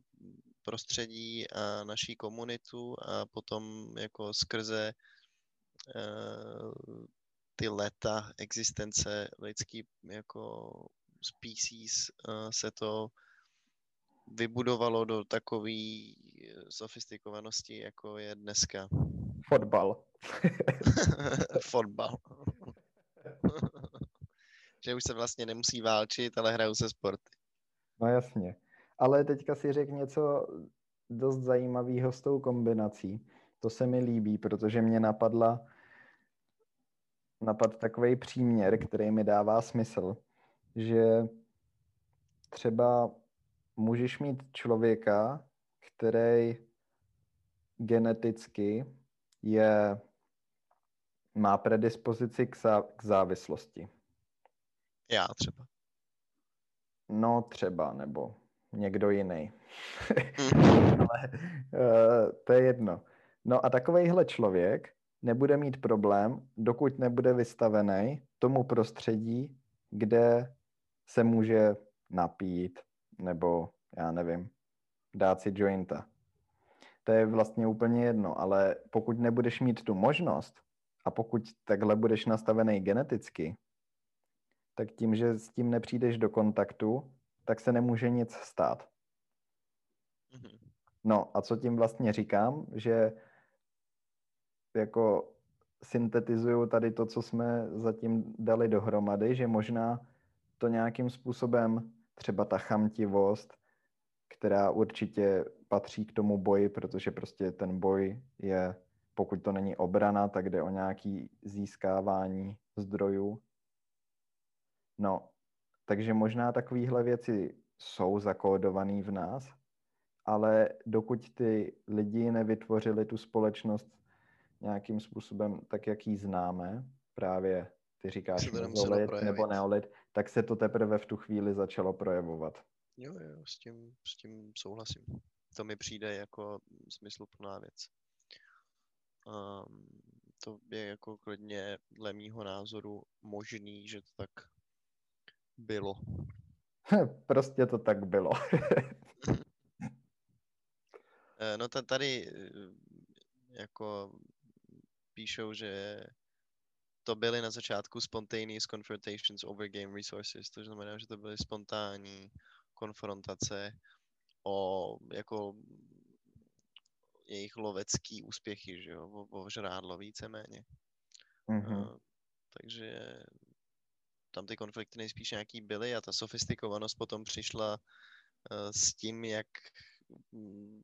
prostředí a naší komunitu a potom jako skrze uh, ty leta existence lidský jako species se to vybudovalo do takové sofistikovanosti, jako je dneska. Fotbal. (laughs) Fotbal. (laughs) že už se vlastně nemusí válčit, ale hrajou se sporty. No jasně. Ale teďka si řekl něco dost zajímavého s tou kombinací. To se mi líbí, protože mě napadla napad takový příměr, který mi dává smysl, že třeba můžeš mít člověka, který geneticky je, má predispozici k, zá, k závislosti. Já třeba. No třeba, nebo někdo jiný. (laughs) Ale uh, to je jedno. No a takovejhle člověk nebude mít problém, dokud nebude vystavený tomu prostředí, kde se může napít, nebo já nevím, dát si jointa. To je vlastně úplně jedno, ale pokud nebudeš mít tu možnost a pokud takhle budeš nastavený geneticky, tak tím, že s tím nepřijdeš do kontaktu, tak se nemůže nic stát. Mhm. No a co tím vlastně říkám, že jako syntetizuju tady to, co jsme zatím dali dohromady, že možná to nějakým způsobem, třeba ta chamtivost, která určitě patří k tomu boji, protože prostě ten boj je, pokud to není obrana, tak jde o nějaký získávání zdrojů No, takže možná takovéhle věci jsou zakódované v nás, ale dokud ty lidi nevytvořili tu společnost nějakým způsobem tak, jak ji známe, právě ty říkáš mezolit nebo neolit, tak se to teprve v tu chvíli začalo projevovat. Jo, jo, s tím, s tím souhlasím. To mi přijde jako smysluplná věc. Um, to je jako klidně dle mýho názoru možný, že to tak bylo. prostě to tak bylo. (laughs) Eh, no tady eh, jako píšou, že to byly na začátku spontaneous confrontations over game resources, to znamená, že to byly spontánní konfrontace o jako jejich lovecký úspěchy, že jo, o, o žrádlo víceméně. Mm-hmm. Uh, takže tam ty konflikty nejspíš nějaký byly a ta sofistikovanost potom přišla uh, s tím, jak mm,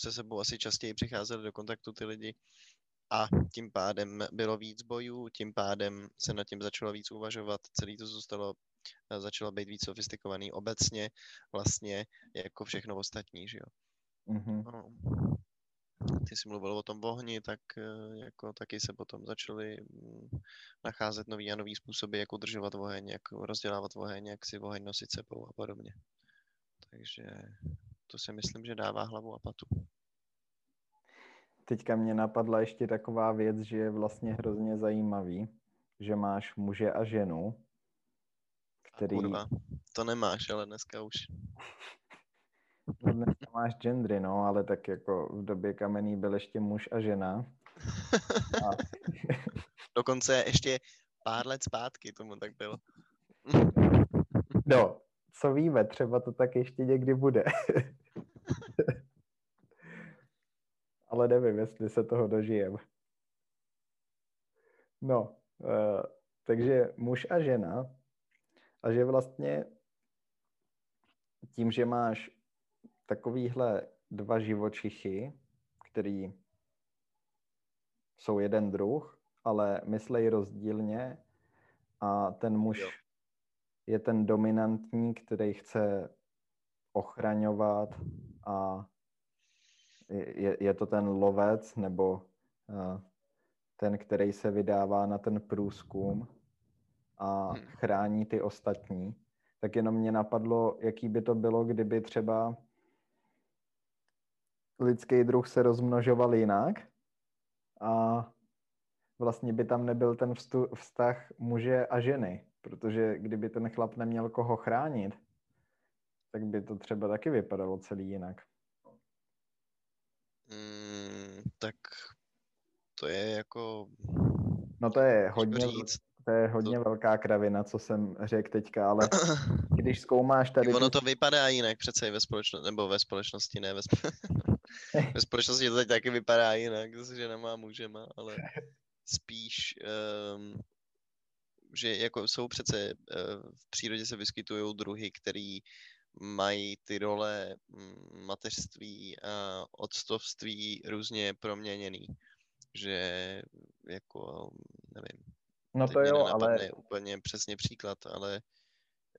se sebou asi častěji přicházeli do kontaktu ty lidi a tím pádem bylo víc bojů, tím pádem se nad tím začalo víc uvažovat, celý to zůstalo, uh, začalo být víc sofistikovaný obecně, vlastně jako všechno ostatní, že jo. Mm-hmm. No ty jsi mluvil o tom ohni, tak eh, jako taky se potom začaly mm, nacházet nový a nový způsoby, jak udržovat oheň, jak rozdělávat oheň, jak si oheň nosit sebou a podobně. Takže to si myslím, že dává hlavu a patu. Teďka mě napadla ještě taková věc, že je vlastně hrozně zajímavý, že máš muže a ženu, který... A kurva, to nemáš, ale dneska už. No dneska máš gendry, no, ale tak jako v době kamenný byl ještě muž a žena. A... (laughs) Dokonce ještě pár let zpátky tomu tak bylo. no, co víme, třeba to tak ještě někdy bude. Ale nevím, jestli se toho dožijem. No, uh, takže muž a žena a že vlastně tím, že máš takovýhle dva živočichy, který jsou jeden druh, ale myslej rozdílně a ten muž jo. je ten dominantní, který chce ochraňovat a je, je to ten lovec nebo uh, ten, který se vydává na ten průzkum a hmm. chrání ty ostatní, tak jenom mě napadlo, jaký by to bylo, kdyby třeba lidský druh se rozmnožoval jinak a vlastně by tam nebyl ten vztah muže a ženy, protože kdyby ten chlap neměl koho chránit, tak by to třeba taky vypadalo celý jinak. Mm, tak to je jako... No to je hodně, to je hodně to... velká kravina, co jsem řekl teďka, ale (laughs) když zkoumáš tady... Ono to vypadá jinak přece i ve společnosti, nebo ve společnosti, ne ve, sp... (laughs) ve společnosti to teď taky vypadá jinak, zase, že nemá můžema, ale spíš, um, že jako jsou přece, uh, v přírodě se vyskytují druhy, který mají ty role mm, mateřství a odstovství různě proměněný. Že jako, nevím, no to jo, ale... úplně přesně příklad, ale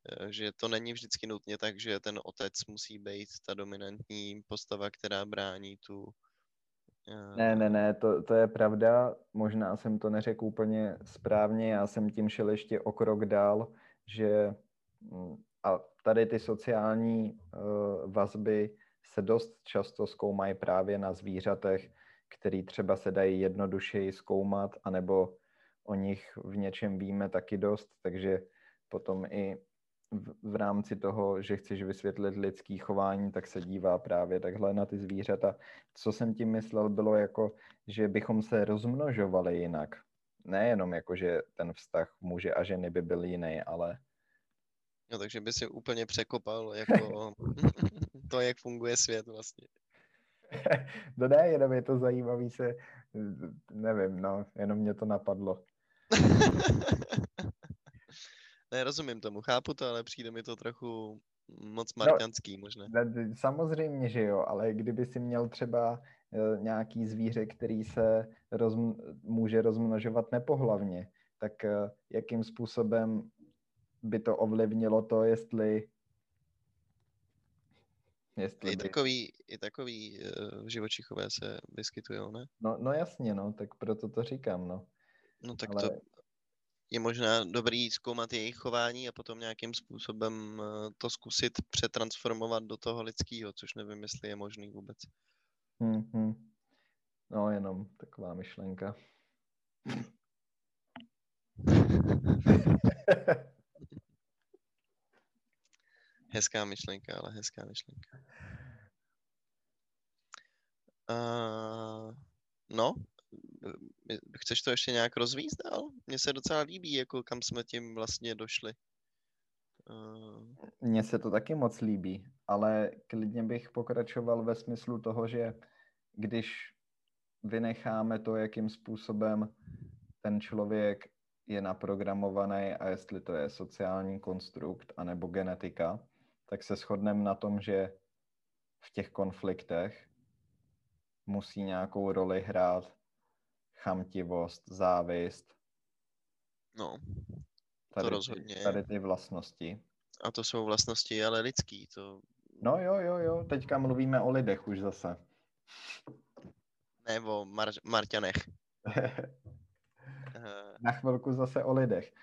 eh, že to není vždycky nutně tak, že ten otec musí být ta dominantní postava, která brání tu... Uh... Ne, ne, ne, to, to je pravda. Možná jsem to neřekl úplně správně, já jsem tím šel ještě o krok dál, že mm, a tady ty sociální uh, vazby se dost často zkoumají právě na zvířatech, který třeba se dají jednodušeji zkoumat, anebo o nich v něčem víme taky dost, takže potom i v, v rámci toho, že chceš vysvětlit lidský chování, tak se dívá právě takhle na ty zvířata. Co jsem tím myslel, bylo jako, že bychom se rozmnožovali jinak. Nejenom jako, že ten vztah muže a ženy by byl jiný, ale No, takže by si úplně překopal jako (laughs) to, jak funguje svět vlastně. (laughs) No ne, jenom je to zajímavý se, nevím, no, jenom mě to napadlo. (laughs) ne, rozumím tomu, chápu to, ale přijde mi to trochu moc no, markantský no, možná. Samozřejmě, že jo, ale kdyby si měl třeba eh, nějaký zvíře, který se rozm, může rozmnožovat nepohlavně, tak eh, jakým způsobem by to ovlivnilo to, jestli Jestli I, by... takový, I takový uh, živočichové se vyskytují, ne? No, no jasně, no, tak proto to říkám, no. No tak Ale... to je možná dobrý zkoumat jejich chování a potom nějakým způsobem uh, to zkusit přetransformovat do toho lidského, což nevím, jestli je možný vůbec. Hmm, hmm. No, jenom taková myšlenka. (laughs) (laughs) Hezká myšlenka, ale hezká myšlenka. Uh, no, chceš to ještě nějak rozvíjet dál? Mně se docela líbí, jako kam jsme tím vlastně došli. Uh... Mně se to taky moc líbí, ale klidně bych pokračoval ve smyslu toho, že když vynecháme to, jakým způsobem ten člověk je naprogramovaný a jestli to je sociální konstrukt anebo genetika, tak se shodneme na tom, že v těch konfliktech musí nějakou roli hrát chamtivost, závist. No, tady, to rozhodně. Tady ty vlastnosti. A to jsou vlastnosti ale lidský, to... No jo, jo, jo, teďka mluvíme o lidech už zase. Ne, o Mar- Marťanech. (laughs) Na chvilku zase o lidech.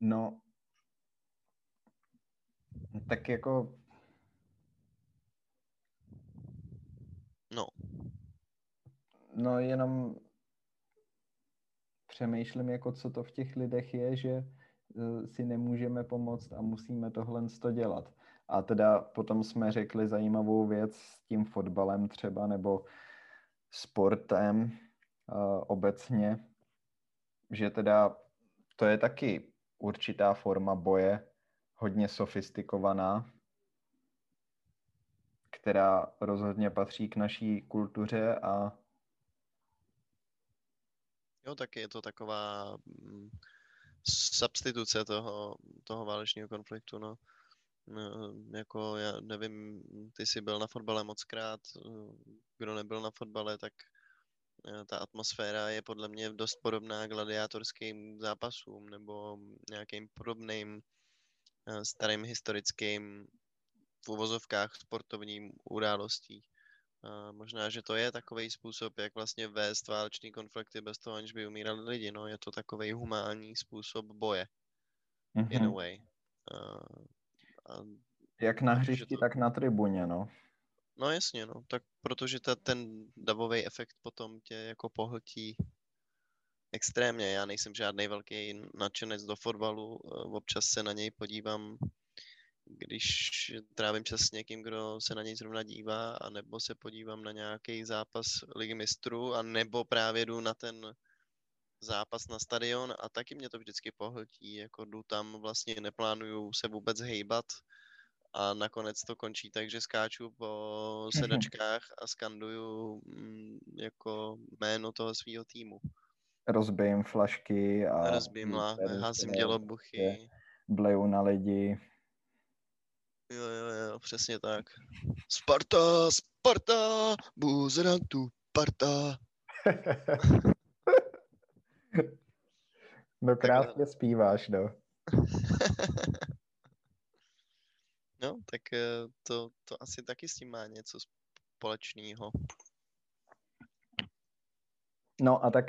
No, tak jako... No. No jenom přemýšlím, jako co to v těch lidech je, že eh, si nemůžeme pomoct a musíme tohle to dělat. A teda potom jsme řekli zajímavou věc s tím fotbalem třeba, nebo sportem uh, obecně, že teda to je taky určitá forma boje hodně sofistikovaná, která rozhodně patří k naší kultuře a Jo, tak je to taková mm, substituce toho, toho válečního konfliktu, no. no. Jako já nevím, ty jsi byl na fotbale moc krát, kdo nebyl na fotbale, tak eh, ta atmosféra je podle mě dost podobná gladiátorským zápasům nebo nějakým podobným starým historickým v uvozovkách sportovním událostí. A možná, že to je takový způsob, jak vlastně vést válečný konflikty bez toho, aniž by umírali lidi. No, je to takový humánní způsob boje. Mm-hmm. In a mhm. way. Uh, A Jak na hřišti, to- tak na tribuně, no. No jasně, no, tak protože ta, ten davový efekt potom tě jako pohltí extrémně. Já nejsem žádný velký nadšenec do fotbalu, eh, občas se na něj podívám, když trávím čas s někým, kdo se na něj zrovna dívá, anebo se podívám na nějaký zápas ligy mistrů, a nebo právě jdu na ten zápas na stadion a taky mě to vždycky pohltí, jako jdu tam, vlastně neplánuju se vůbec hejbat a nakonec to končí tak, že skáču po sedačkách a skanduju mm, jako jméno toho svého týmu. Rozbijím flašky a Rozbím láhve, házím dělobuchy. Bleju na lidi. Jo, jo, jo, přesně tak. Sparta, Sparta, buzerantu, Sparta. (laughs) no krásně zpíváš, no. (laughs) no, tak eh, to, to asi taky s tím má něco společného. No a tak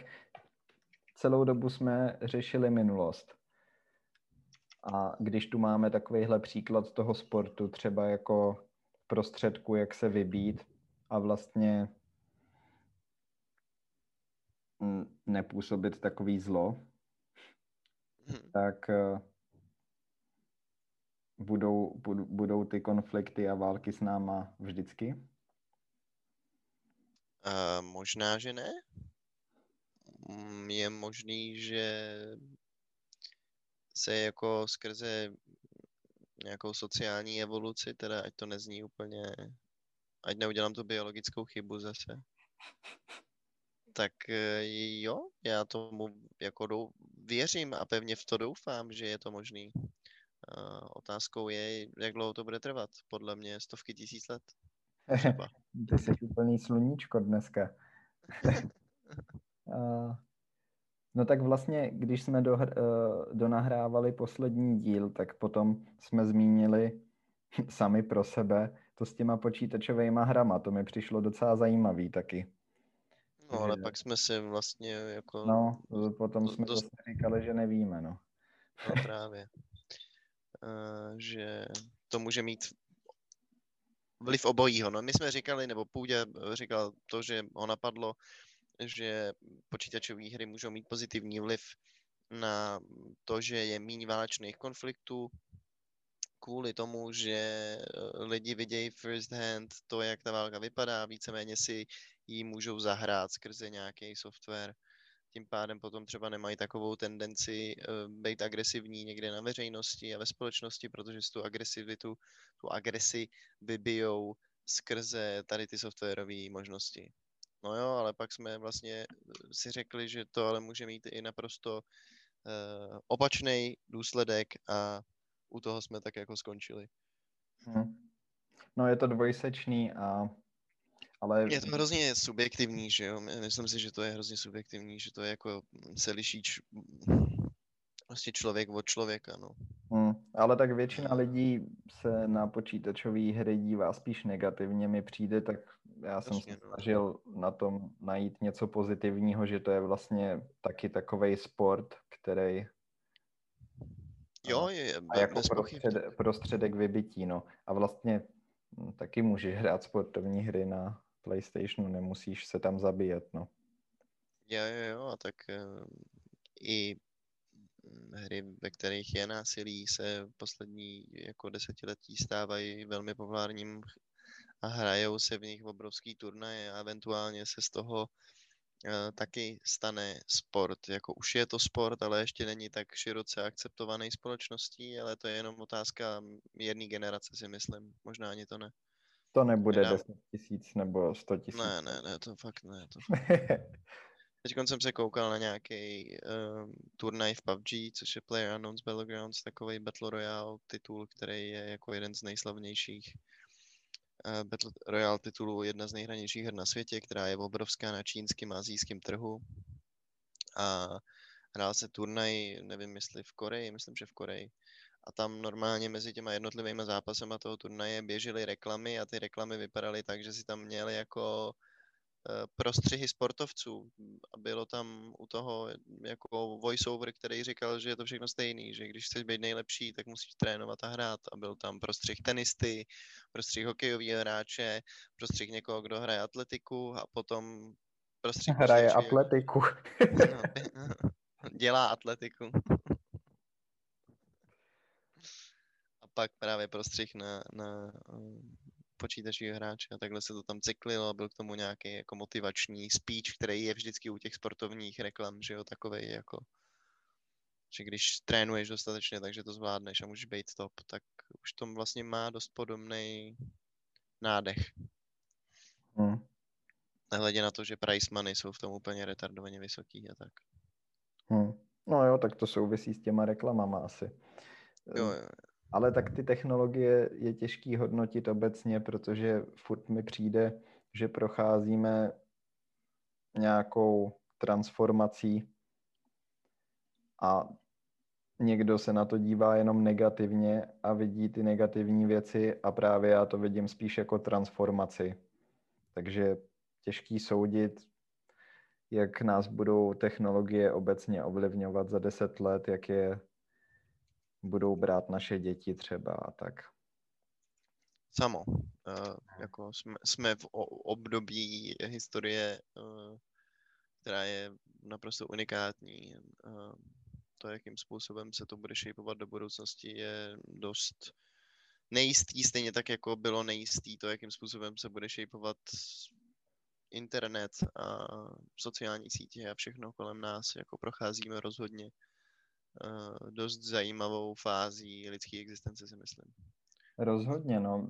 celou dobu jsme řešili minulost. A když tu máme takovýhle příklad toho sportu, třeba jako prostředku, jak se vybít a vlastně nepůsobit takový zlo, Hm. tak eh, budou, bud- budou ty konflikty a války s náma vždycky? Uh, možná, že ne. Mm, Je možný, že se jako skrze nějakou sociální evoluci, teda ať to nezní úplně, ať neudělám tu biologickou chybu zase, tak eh, jo, já tomu jako dou, věřím a pevně v to doufám, že je to možný. Uh, otázkou je, jak dlouho to bude trvat. Podle mě stovky tisíc let. (laughs) Třeba. Ty jsi úplný sluníčko dneska. (laughs) A- no tak vlastně, když jsme do, donahrávali poslední díl, tak potom jsme zmínili (laughs) sami pro sebe to s těma počítačovými hrama. To mi přišlo docela zajímavý taky. No, ale pak jsme se vlastně jako... No, potom to- jsme dost- zase říkali, že nevíme, no. No (laughs) právě. Uh, že to může mít vliv obojího. No my jsme říkali, nebo Půdě eh, říkal to, že ho napadlo, že počítačové hry můžou mít pozitivní vliv na to, že je méně válečných konfliktů, kvůli tomu, že eh, lidi vidějí first hand to, jak ta válka vypadá, víceméně si ji můžou zahrát skrze nějaký software. Tím pádem potom třeba nemají takovou tendenci uh, být agresivní někde na veřejnosti a ve společnosti, protože si tu agresivitu, tu agresi vybijou skrze tady ty softwarové možnosti. No jo, ale pak jsme vlastně eh, si řekli, že to ale může mít i naprosto uh, opačný důsledek a u toho jsme tak jako skončili. Hm. No je to dvojsečný, a, ale Je to hrozně subjektivní, že jo? My- Myslím si, že to je hrozně subjektivní, že to je jako mm, se liší č... vlastně člověk od člověka, no. Hm, ale tak většina lidí se na počítačové hry dívá spíš negativně, mi přijde, tak já jsem Jasně, se no. snažil na tom najít něco pozitivního, že to je vlastně taky takový sport, který Jo, je, a jako prostřed, prostředek vybití, no. A vlastně hm, taky můžeš hrát sportovní hry na PlayStationu, nemusíš se tam zabíjet, no. Jo, jo, jo, a tak eh, i mm, hry, ve kterých je násilí, se poslední jako desetiletí stávají velmi populárním a hrajou se v nich obrovský turnaje a eventuálně se z toho eh, taky stane sport. Jako už je to sport, ale ještě není tak široce akceptovaný společností, ale to je jenom otázka jedné generace, si myslím. Možná ani to ne. To nebude Nedám- 10 tisíc nebo 100 tisíc. Ne, ne, ne, to fakt ne. To (laughs) Teď jsem se koukal na nějaký um, turnaj v PUBG, což je PlayerUnknown's Battlegrounds, takový Battle Royale titul, který je jako jeden z nejslavnějších Battle Royale titulů, jedna z nejhranějších her na světě, která je obrovská na čínském a azijském trhu. A hrál se turnaj, nevím jestli v Koreji, myslím, že v Koreji. A tam normálně mezi těma jednotlivými zápasama toho turnaje běžely reklamy a ty reklamy vypadaly tak, že si tam měl jako prostřihy sportovců a bylo tam u toho jako voiceover, který říkal, že je to všechno stejný, že když chceš být nejlepší, tak musíš trénovat a hrát a byl tam prostřih tenisty, prostřih hokejového hráče, prostřih někoho, kdo hraje atletiku a potom prostřih... Hraje atletiku. No, (laughs) dělá atletiku. a pak právě prostřih na, na počítačový hráč a takhle se to tam cyklilo, byl k tomu nějaký jako motivační speech, který je vždycky u těch sportovních reklam, že jo, takovej jako že když trénuješ dostatečně, takže to zvládneš a můžeš být top, tak už to vlastně má dost podobný nádech. Hmm. Nehledě na to, že price money jsou v tom úplně retardovaně vysoký a tak. Hmm. No jo, tak to souvisí s těma reklamama asi. Jo, jo. Ale tak ty technologie je těžký hodnotit obecně, protože furt mi přijde, že procházíme nějakou transformací a někdo se na to dívá jenom negativně a vidí ty negativní věci a právě já to vidím spíš jako transformaci. Takže těžký soudit, jak nás budou technologie obecně ovlivňovat za deset let, jak je budou brát naše děti třeba a tak. Samo. Uh, jako jsme, jsme v období historie, uh, která je naprosto unikátní. Uh, to, jakým způsobem se to bude šejpovat do budoucnosti, je dost nejistý, stejně tak, jako bylo nejistý to, jakým způsobem se bude šejpovat internet a sociální sítě a všechno kolem nás, jako procházíme rozhodně dost zajímavou fází lidské existence, si myslím. Rozhodně, no.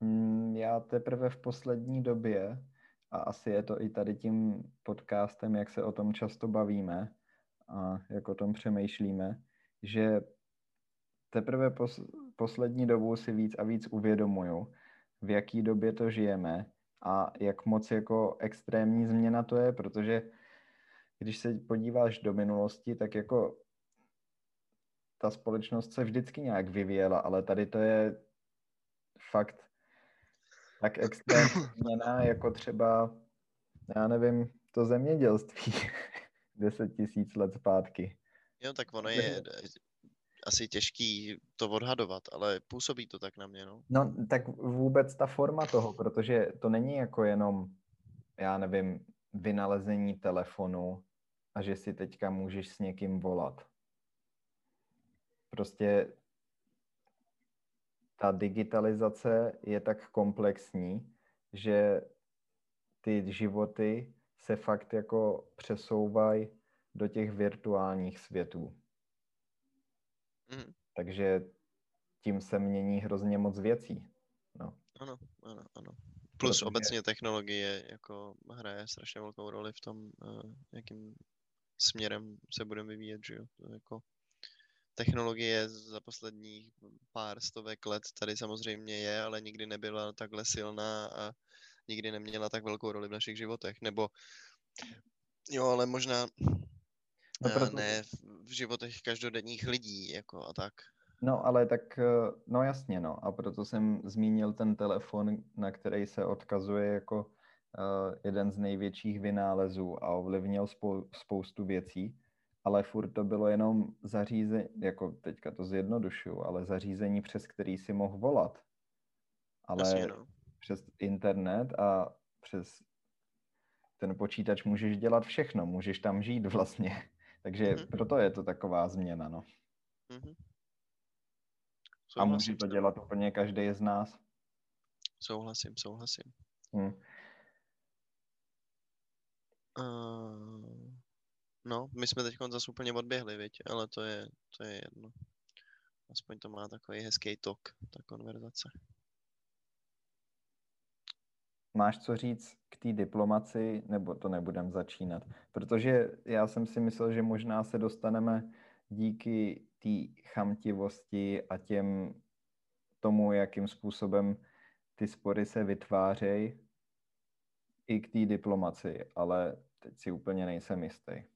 Mm, já teprve v poslední době, a asi je to i tady tím podcastem, jak se o tom často bavíme a jak o tom přemýšlíme, že teprve pos- poslední dobu si víc a víc uvědomuju, v jaký době to žijeme a jak moc jako extrémní změna to je, protože když se podíváš do minulosti, tak jako ta společnost se vždycky nějak vyvíjela, ale tady to je fakt tak extrémní změna, (coughs) jako třeba, já nevím, to zemědělství (laughs) deset tisíc let zpátky. Jo, tak ono je asi těžký to odhadovat, ale působí to tak na mě, no. No, tak vůbec ta forma toho, protože to není jako jenom, já nevím, vynalezení telefonu a že si teďka můžeš s někým volat prostě ta digitalizace je tak komplexní, že ty životy se fakt jako přesouvají do těch virtuálních světů. Mm. Takže tím se mění hrozně moc věcí. No. Ano, ano, ano. Plus Protože... obecně technologie jako hraje strašně velkou roli v tom, uh, jakým směrem se budeme vyvíjet, že jo? To jako technologie za posledních pár stovek let tady samozřejmě je, ale nikdy nebyla takhle silná a nikdy neměla tak velkou roli v našich životech. Nebo jo, ale možná no, eh, proto... ne v životech každodenních lidí jako a tak. No, ale tak, eh, no jasně, no. A proto jsem zmínil ten telefon, na který se odkazuje jako uh, jeden z největších vynálezů a ovlivnil spou- spoustu věcí ale furt to bylo jenom zařízení, jako teďka to zjednodušuju, ale zařízení, přes který si mohl volat. Ale Jasně, no. přes internet a přes ten počítač můžeš dělat všechno, můžeš tam žít vlastně. (laughs) Takže mm-hmm. proto je to taková změna, no. Mm-hmm. A může to dělat úplně každý z nás. Souhlasím, souhlasím. Hmm. Uh, No, my jsme teď zase úplně odběhli, viď? ale to je, to je jedno. Aspoň to má takový hezký tok, ta konverzace. Máš co říct k té diplomaci, nebo to nebudem začínat? Protože já jsem si myslel, že možná se dostaneme díky té chamtivosti a těm tomu, jakým způsobem ty spory se vytvářejí, i k té diplomaci, ale teď si úplně nejsem jistý.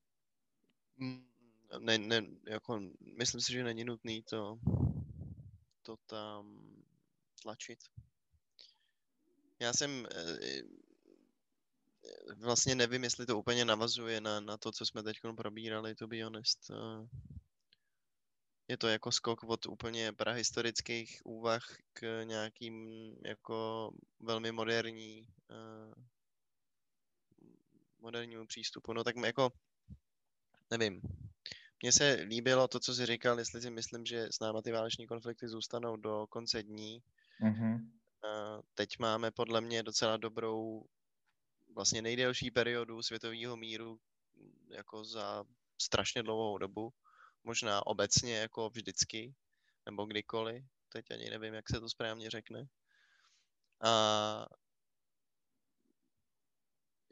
Mm, ne, ne, jako, myslím si, že není nutný to, to tam tlačit. Já jsem, eh, vlastně nevím, jestli to úplně navazuje na, na to, co jsme teď probírali, to be honest. Je to jako skok od úplně prahistorických úvah k nějakým jako velmi moderní modernímu přístupu. No tak jako, nevím. Mně se líbilo to, co jsi říkal, jestli si myslím, že s náma ty váleční konflikty zůstanou do konce dní. Mm-hmm. Teď máme podle mě docela dobrou, vlastně nejdelší periodu světového míru jako za strašně dlouhou dobu. Možná obecně jako vždycky, nebo kdykoliv. Teď ani nevím, jak se to správně řekne. A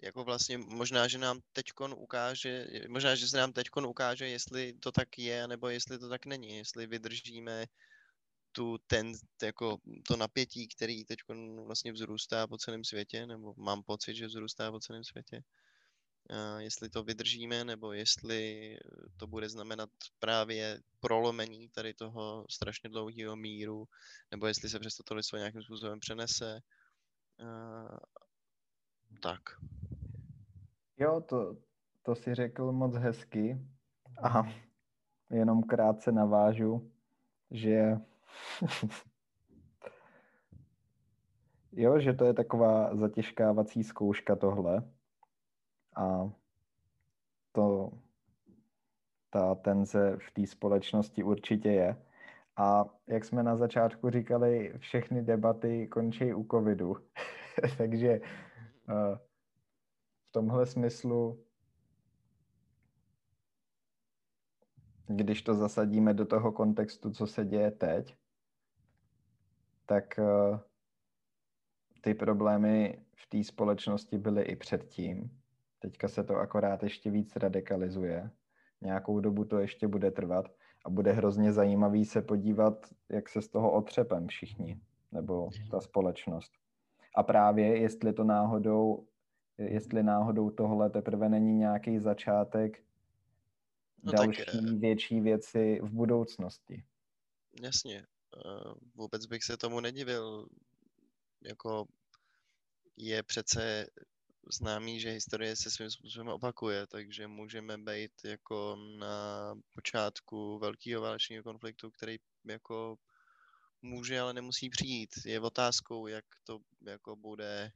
jako vlastně možná, že nám teďkon ukáže, možná, že se nám teďkon ukáže, jestli to tak je, nebo jestli to tak není, jestli vydržíme tu ten, jako to napětí, který teď vlastně vzrůstá po celém světě, nebo mám pocit, že vzrůstá po celém světě. A jestli to vydržíme, nebo jestli to bude znamenat právě prolomení tady toho strašně dlouhého míru, nebo jestli se přesto to lidstvo nějakým způsobem přenese. A, tak. Jo, to, to si řekl moc hezky. A jenom krátce navážu, že (laughs) jo, že to je taková zatěžkávací zkouška tohle. A to, ta tenze v té společnosti určitě je. A jak jsme na začátku říkali, všechny debaty končí u covidu. (laughs) Takže uh, tomhle smyslu, když to zasadíme do toho kontextu, co se děje teď, tak uh, ty problémy v té společnosti byly i předtím. Teďka se to akorát ještě víc radikalizuje. Nějakou dobu to ještě bude trvat a bude hrozně zajímavý se podívat, jak se z toho otřepem všichni, nebo ta společnost. A právě, jestli to náhodou jestli náhodou tohle teprve není nějaký začátek no další tak, eh, větší věci v budoucnosti. Jasně. Eh, vůbec bych se tomu nedivil. Jako je přece známý, že historie se svým způsobem opakuje, takže můžeme být jako na počátku velkého válečného konfliktu, který jako může, ale nemusí přijít. Je otázkou, jak to jako bude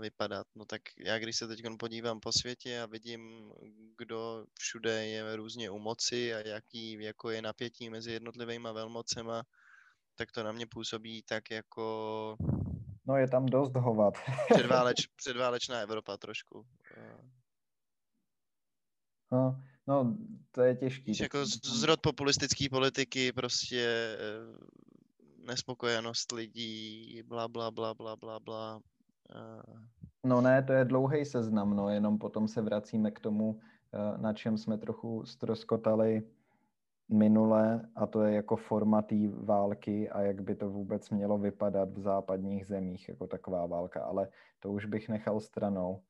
vypadat. No tak já když se teď podívám po světě a vidím, kdo všude je různě u moci a jaký jako je napětí mezi jednotlivými velmocema, tak to na mě působí tak jako... No je tam dost hovat. (laughs) předváleč, předválečná Evropa trošku. No, no, to je těžký. Víš, jako zrod populistické politiky, prostě eh, nespokojenost lidí, bla, bla, bla, bla, bla, bla. No ne, to je dlouhý seznam, no, jenom potom se vracíme k tomu, eh, na čem jsme trochu stroskotali minule, a to je jako forma té války a jak by to vůbec mělo vypadat v západních zemích, jako taková válka, ale to už bych nechal stranou.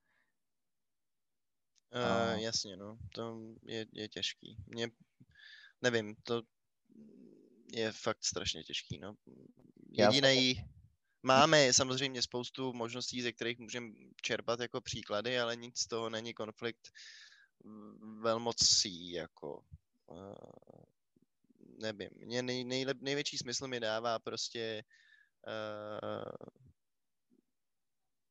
Uh, jasně, no, to je, je těžký. Mě, nevím, to je fakt strašně těžký, no. Jediný, Máme samozřejmě spoustu možností, ze kterých můžeme čerpat jako příklady, ale nic z toho není konflikt velmocí, jako uh, nevím. Mně nej, nejlep, největší smysl mi dává prostě uh,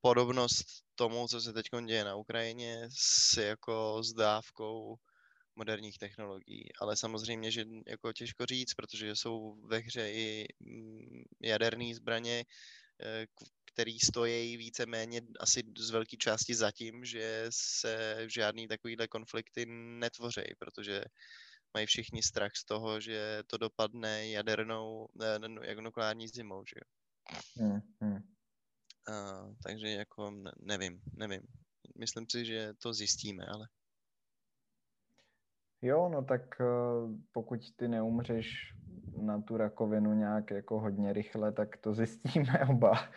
podobnost tomu, co se teď děje na Ukrajině s jako s dávkou moderních technologií. Ale samozřejmě, že jako těžko říct, protože jsou ve hře i mm, jaderné zbraně, který stojí víceméně asi z velké části za tím, že se žádný takovýhle konflikty netvoří, protože mají všichni strach z toho, že to dopadne jadernou, ne, jako nukleární zimou, že jo. Hmm, hmm. A, takže jako nevím, nevím. Myslím si, že to zjistíme, ale... Jo, no tak eh, pokud ty neumřeš na tu rakovinu nějak jako hodně rychle, tak to zjistíme (laughs) oba.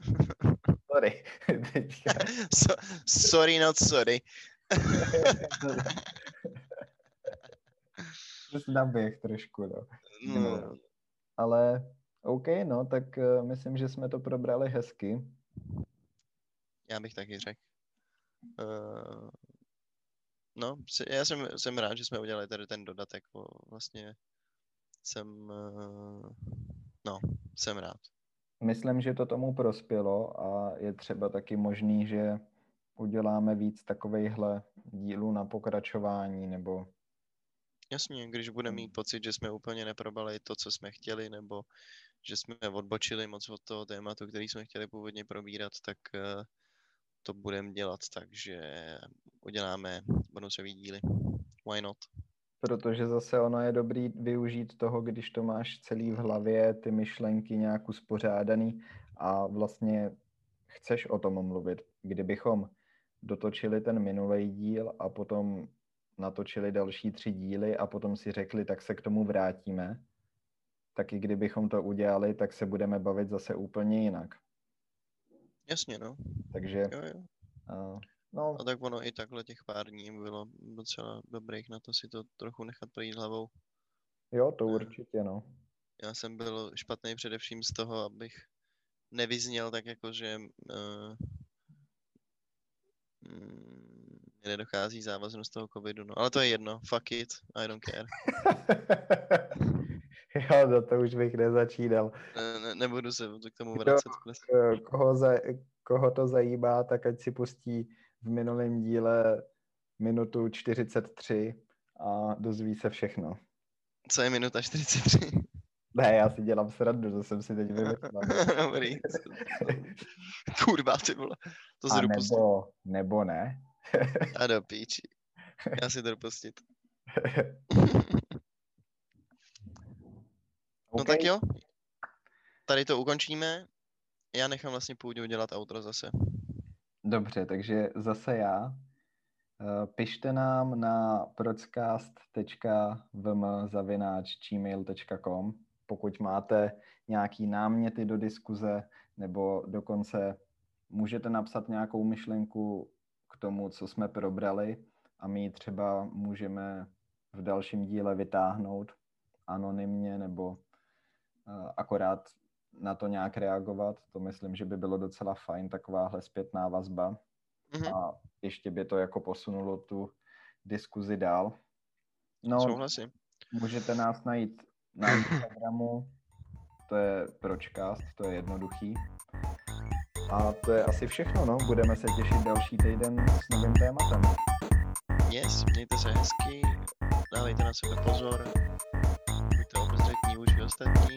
(laughs) sorry. (laughs) so, sorry, not sorry. Naběh trošku, no. no. Ale OK, no, tak uh, myslím, že jsme to probrali hezky. Já bych taky řekl. Uh, no, já jsem, jsem rád, že jsme udělali tady ten dodatek. Vlastně jsem, uh, no, jsem rád. Myslím, že to tomu prospělo a je třeba taky možný, že uděláme víc takovejhle dílů na pokračování nebo... Jasně, když budeme mít pocit, že jsme úplně neprobali to, co jsme chtěli, nebo že jsme odbočili moc od toho tématu, který jsme chtěli původně probírat, tak uh, to budeme dělat tak, že uděláme bonusový díly. Why not? Protože zase ono je dobrý využít toho, když to máš celý v hlavě, ty myšlenky nějak uspořádaný a vlastně chceš o tom mluvit. Kdybychom dotočili ten minulý díl a potom natočili další tři díly a potom si řekli, tak se k tomu vrátíme, tak i kdybychom to udělali, tak se budeme bavit zase úplně jinak. Jasně, no. Takže... Jo, jo. No. A tak ono i takhle těch pár dní bylo docela dobrých na to si to trochu nechat projít hlavou. Jo, to určitě, no. Já jsem byl špatný především z toho, abych nevyzněl tak jako, že uh, nedochází závaznost toho covidu, no. Ale to je jedno, fuck it, I don't care. (laughs) jo, za to už bych nezačínal. Ne, ne, nebudu se k tomu vracet. Kdo, koho, za, koho to zajímá, tak ať si pustí v minulém díle minutu 43 a dozví se všechno. Co je minuta 43? Ne, já si dělám srandu, to jsem si teď vymyslel. (laughs) Dobrý. Kurva, ty vole. To A nebo, nebo ne. A do píči. Já si to dopustit. No okay. tak jo. Tady to ukončíme. Já nechám vlastně půjdu udělat outro zase. Dobře, takže zase já. Eh, pište nám na procast.vm.gmail.com pokud máte nějaký náměty do diskuze nebo dokonce můžete napsat nějakou myšlenku k tomu, co jsme probrali a my třeba můžeme v dalším díle vytáhnout anonymně nebo eh, akorát na to nějak reagovat. To myslím, že by bylo docela fajn, takováhle zpětná vazba. Mm-hmm. A ještě by to jako posunulo tu diskuzi dál. No, Souhlasím. Můžete nás najít na Instagramu, to je Pročcast, to je jednoduchý. A to je asi všechno, no. Budeme se těšit další týden s novým tématem. Yes, mějte se hezky, dávejte na sebe pozor, buďte obezřetní už ostatní